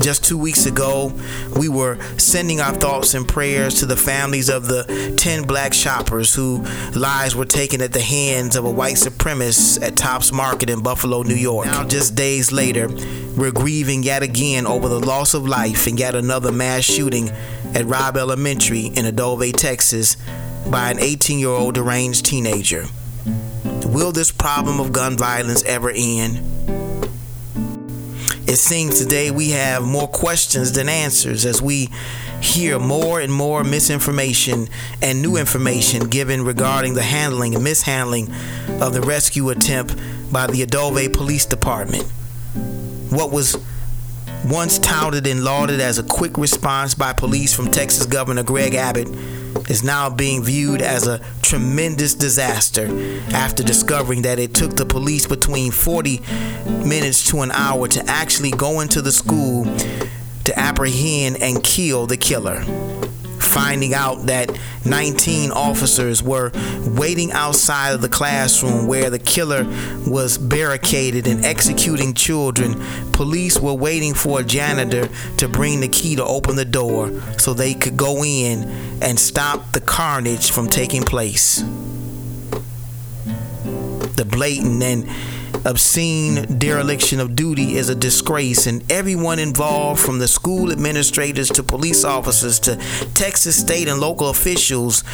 Just two weeks ago, we were sending our thoughts and prayers to the families of the 10 black shoppers whose lives were taken at the hands of a white supremacist at Tops Market in Buffalo, New York. Now, just days later, we're grieving yet again over the loss of life in yet another mass shooting at Robb Elementary in Uvalde, Texas, by an 18 year old deranged teenager. Will this problem of gun violence ever end? It seems today we have more questions than answers as we hear more and more misinformation and new information given regarding the handling and mishandling of the rescue attempt by the Uvalde Police Department. What was once touted and lauded as a quick response by police from Texas Governor Greg Abbott is now being viewed as a tremendous disaster after discovering that it took the police between 40 minutes to an hour to actually go into the school to apprehend and kill the killer finding out that 19 officers were waiting outside of the classroom where the killer was barricaded and executing children. Police were waiting for a janitor to bring the key to open the door so they could go in and stop the carnage from taking place. The blatant and obscene dereliction of duty is a disgrace, and everyone involved, from the school administrators to police officers to Texas state and local officials,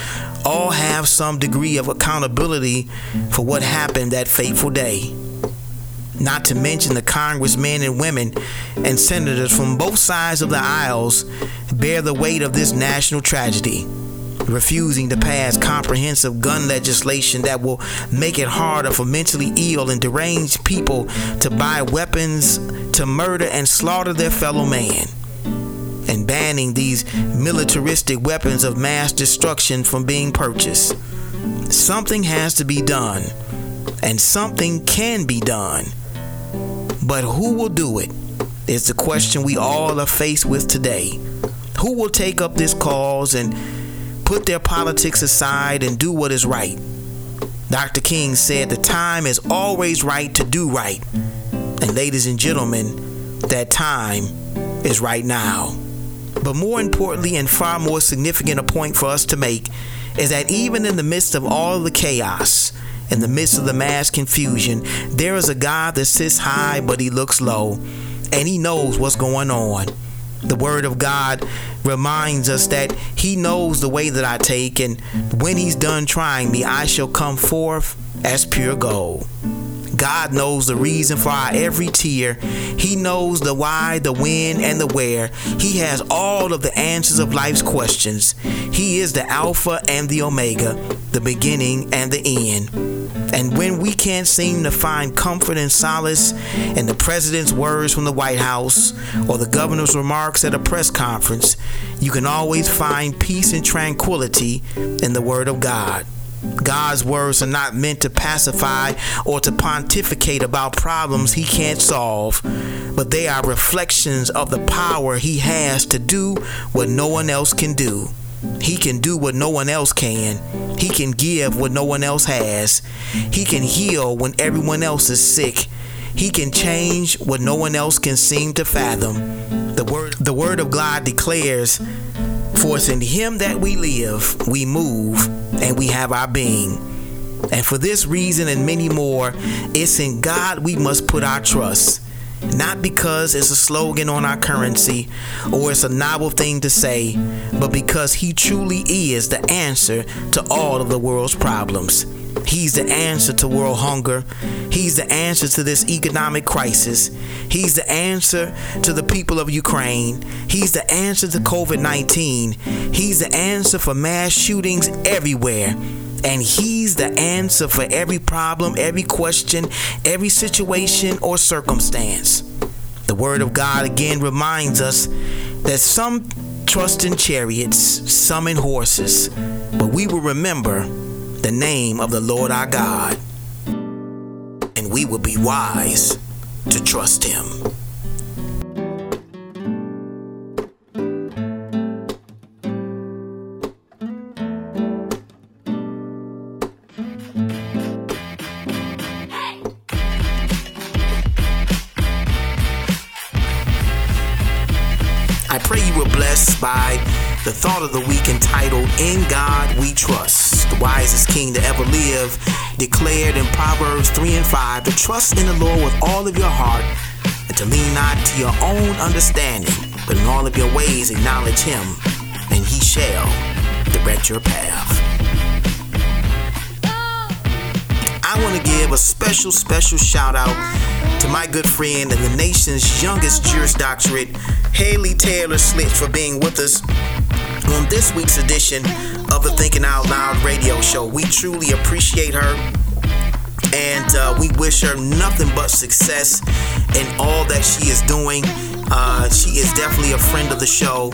all have some degree of accountability for what happened that fateful day. Not to mention the congressmen and women and senators from both sides of the aisles bear the weight of this national tragedy refusing to pass comprehensive gun legislation that will make it harder for mentally ill and deranged people to buy weapons to murder and slaughter their fellow man. And banning these militaristic weapons of mass destruction from being purchased. Something has to be done, and something can be done. But who will do it is the question we all are faced with today. Who will take up this cause and put their politics aside and do what is right. Dr. King said the time is always right to do right. And ladies and gentlemen, that time is right now. But more importantly, and far more significant, a point for us to make is that even in the midst of all the chaos, in the midst of the mass confusion, there is a God that sits high but he looks low, and he knows what's going on. The Word of God reminds us that He knows the way that I take, and when He's done trying me, I shall come forth as pure gold. God knows the reason for our every tear. He knows the why, the when, and the where. He has all of the answers of life's questions. He is the Alpha and the Omega, the beginning and the end. And when we can't seem to find comfort and solace in the president's words from the White House or the governor's remarks at a press conference, you can always find peace and tranquility in the Word of God. God's words are not meant to pacify or to pontificate about problems he can't solve, but they are reflections of the power he has to do what no one else can do. He can do what no one else can. He can give what no one else has. He can heal when everyone else is sick. He can change what no one else can seem to fathom. The word the word of God declares, "For it's in him that we live, we move, and we have our being." And for this reason and many more, it's in God we must put our trust. not because it's a slogan on our currency or it's a novel thing to say, but because He truly is the answer to all of the world's problems. He's the answer to world hunger. He's the answer to this economic crisis. He's the answer to the people of Ukraine. He's the answer to COVID 19. He's the answer for mass shootings everywhere. And He's the answer for every problem, every question, every situation or circumstance. The Word of God again reminds us that some trust in chariots, some in horses, but we will remember the name of the Lord our God, and we will be wise to trust Him. I pray you blessed by the thought of the week entitled In God We Trust. The wisest king to ever live declared in Proverbs 3 and 5 to trust in the Lord with all of your heart and to lean not to your own understanding, but in all of your ways acknowledge him, and he shall direct your path. I want to give a special, special shout out to my good friend and the nation's youngest Juris Doctorate, Haley Taylor Schlitz, for being with us on this week's edition of the Thinking Out Loud radio show. We truly appreciate her and uh, we wish her nothing but success in all that she is doing. Uh, she is definitely a friend of the show,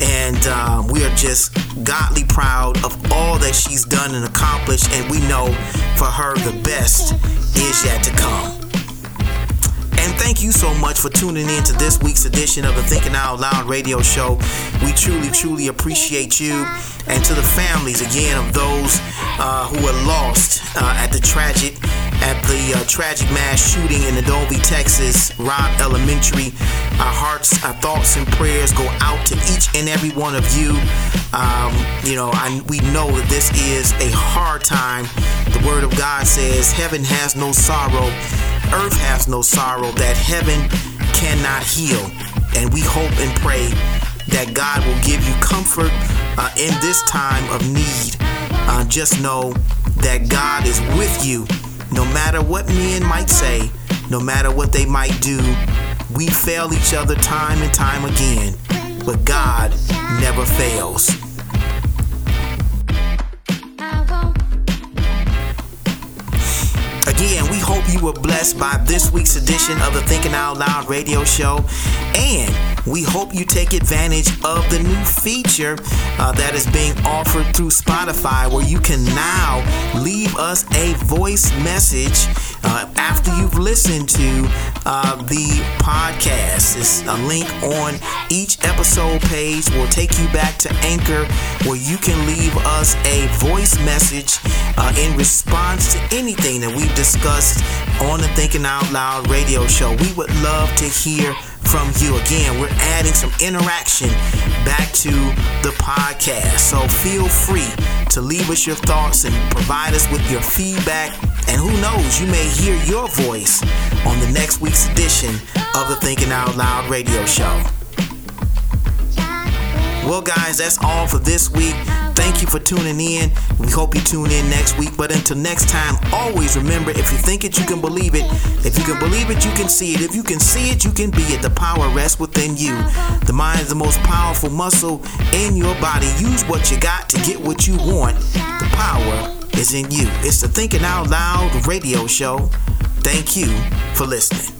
and uh, we are just godly proud of all that she's done and accomplished. And we know for her the best is yet to come. And thank you so much for tuning in to this week's edition of the Thinking Out Loud radio show. We truly, truly appreciate you. And to the families, again, of those uh, who were lost uh, at the tragic at the uh, tragic mass shooting in Uvalde, Texas, Robb Elementary. Our hearts, our thoughts, and prayers go out to each and every one of you. Um, you know, I, we know that this is a hard time. The Word of God says, Heaven has no sorrow, earth has no sorrow, that heaven cannot heal. And we hope and pray that God will give you comfort uh, in this time of need. Uh, just know that God is with you no matter what men might say, no matter what they might do. We fail each other time and time again, but God never fails. Again, we hope you were blessed by this week's edition of the Thinking Out Loud radio show. And we hope you take advantage of the new feature uh, that is being offered through Spotify, where you can now leave us a voice message uh, after you've listened to uh, the podcast. It's a link on each episode page. will take you back to Anchor, where you can leave us a voice message uh, in response to anything that we've discussed on the Thinking Out Loud radio show. We would love to hear from you. Again, we're adding some interaction back to the podcast. So feel free to leave us your thoughts and provide us with your feedback. And who knows, you may hear your voice on the next week's edition of the Thinking Out Loud radio show. Well, guys, that's all for this week. Thank you for tuning in. We hope you tune in next week. But until next time, always remember if you think it, you can believe it. If you can believe it, you can see it. If you can see it, you can be it. The power rests within you. The mind is the most powerful muscle in your body. Use what you got to get what you want. The power is in you. It's the Thinking Out Loud radio show. Thank you for listening.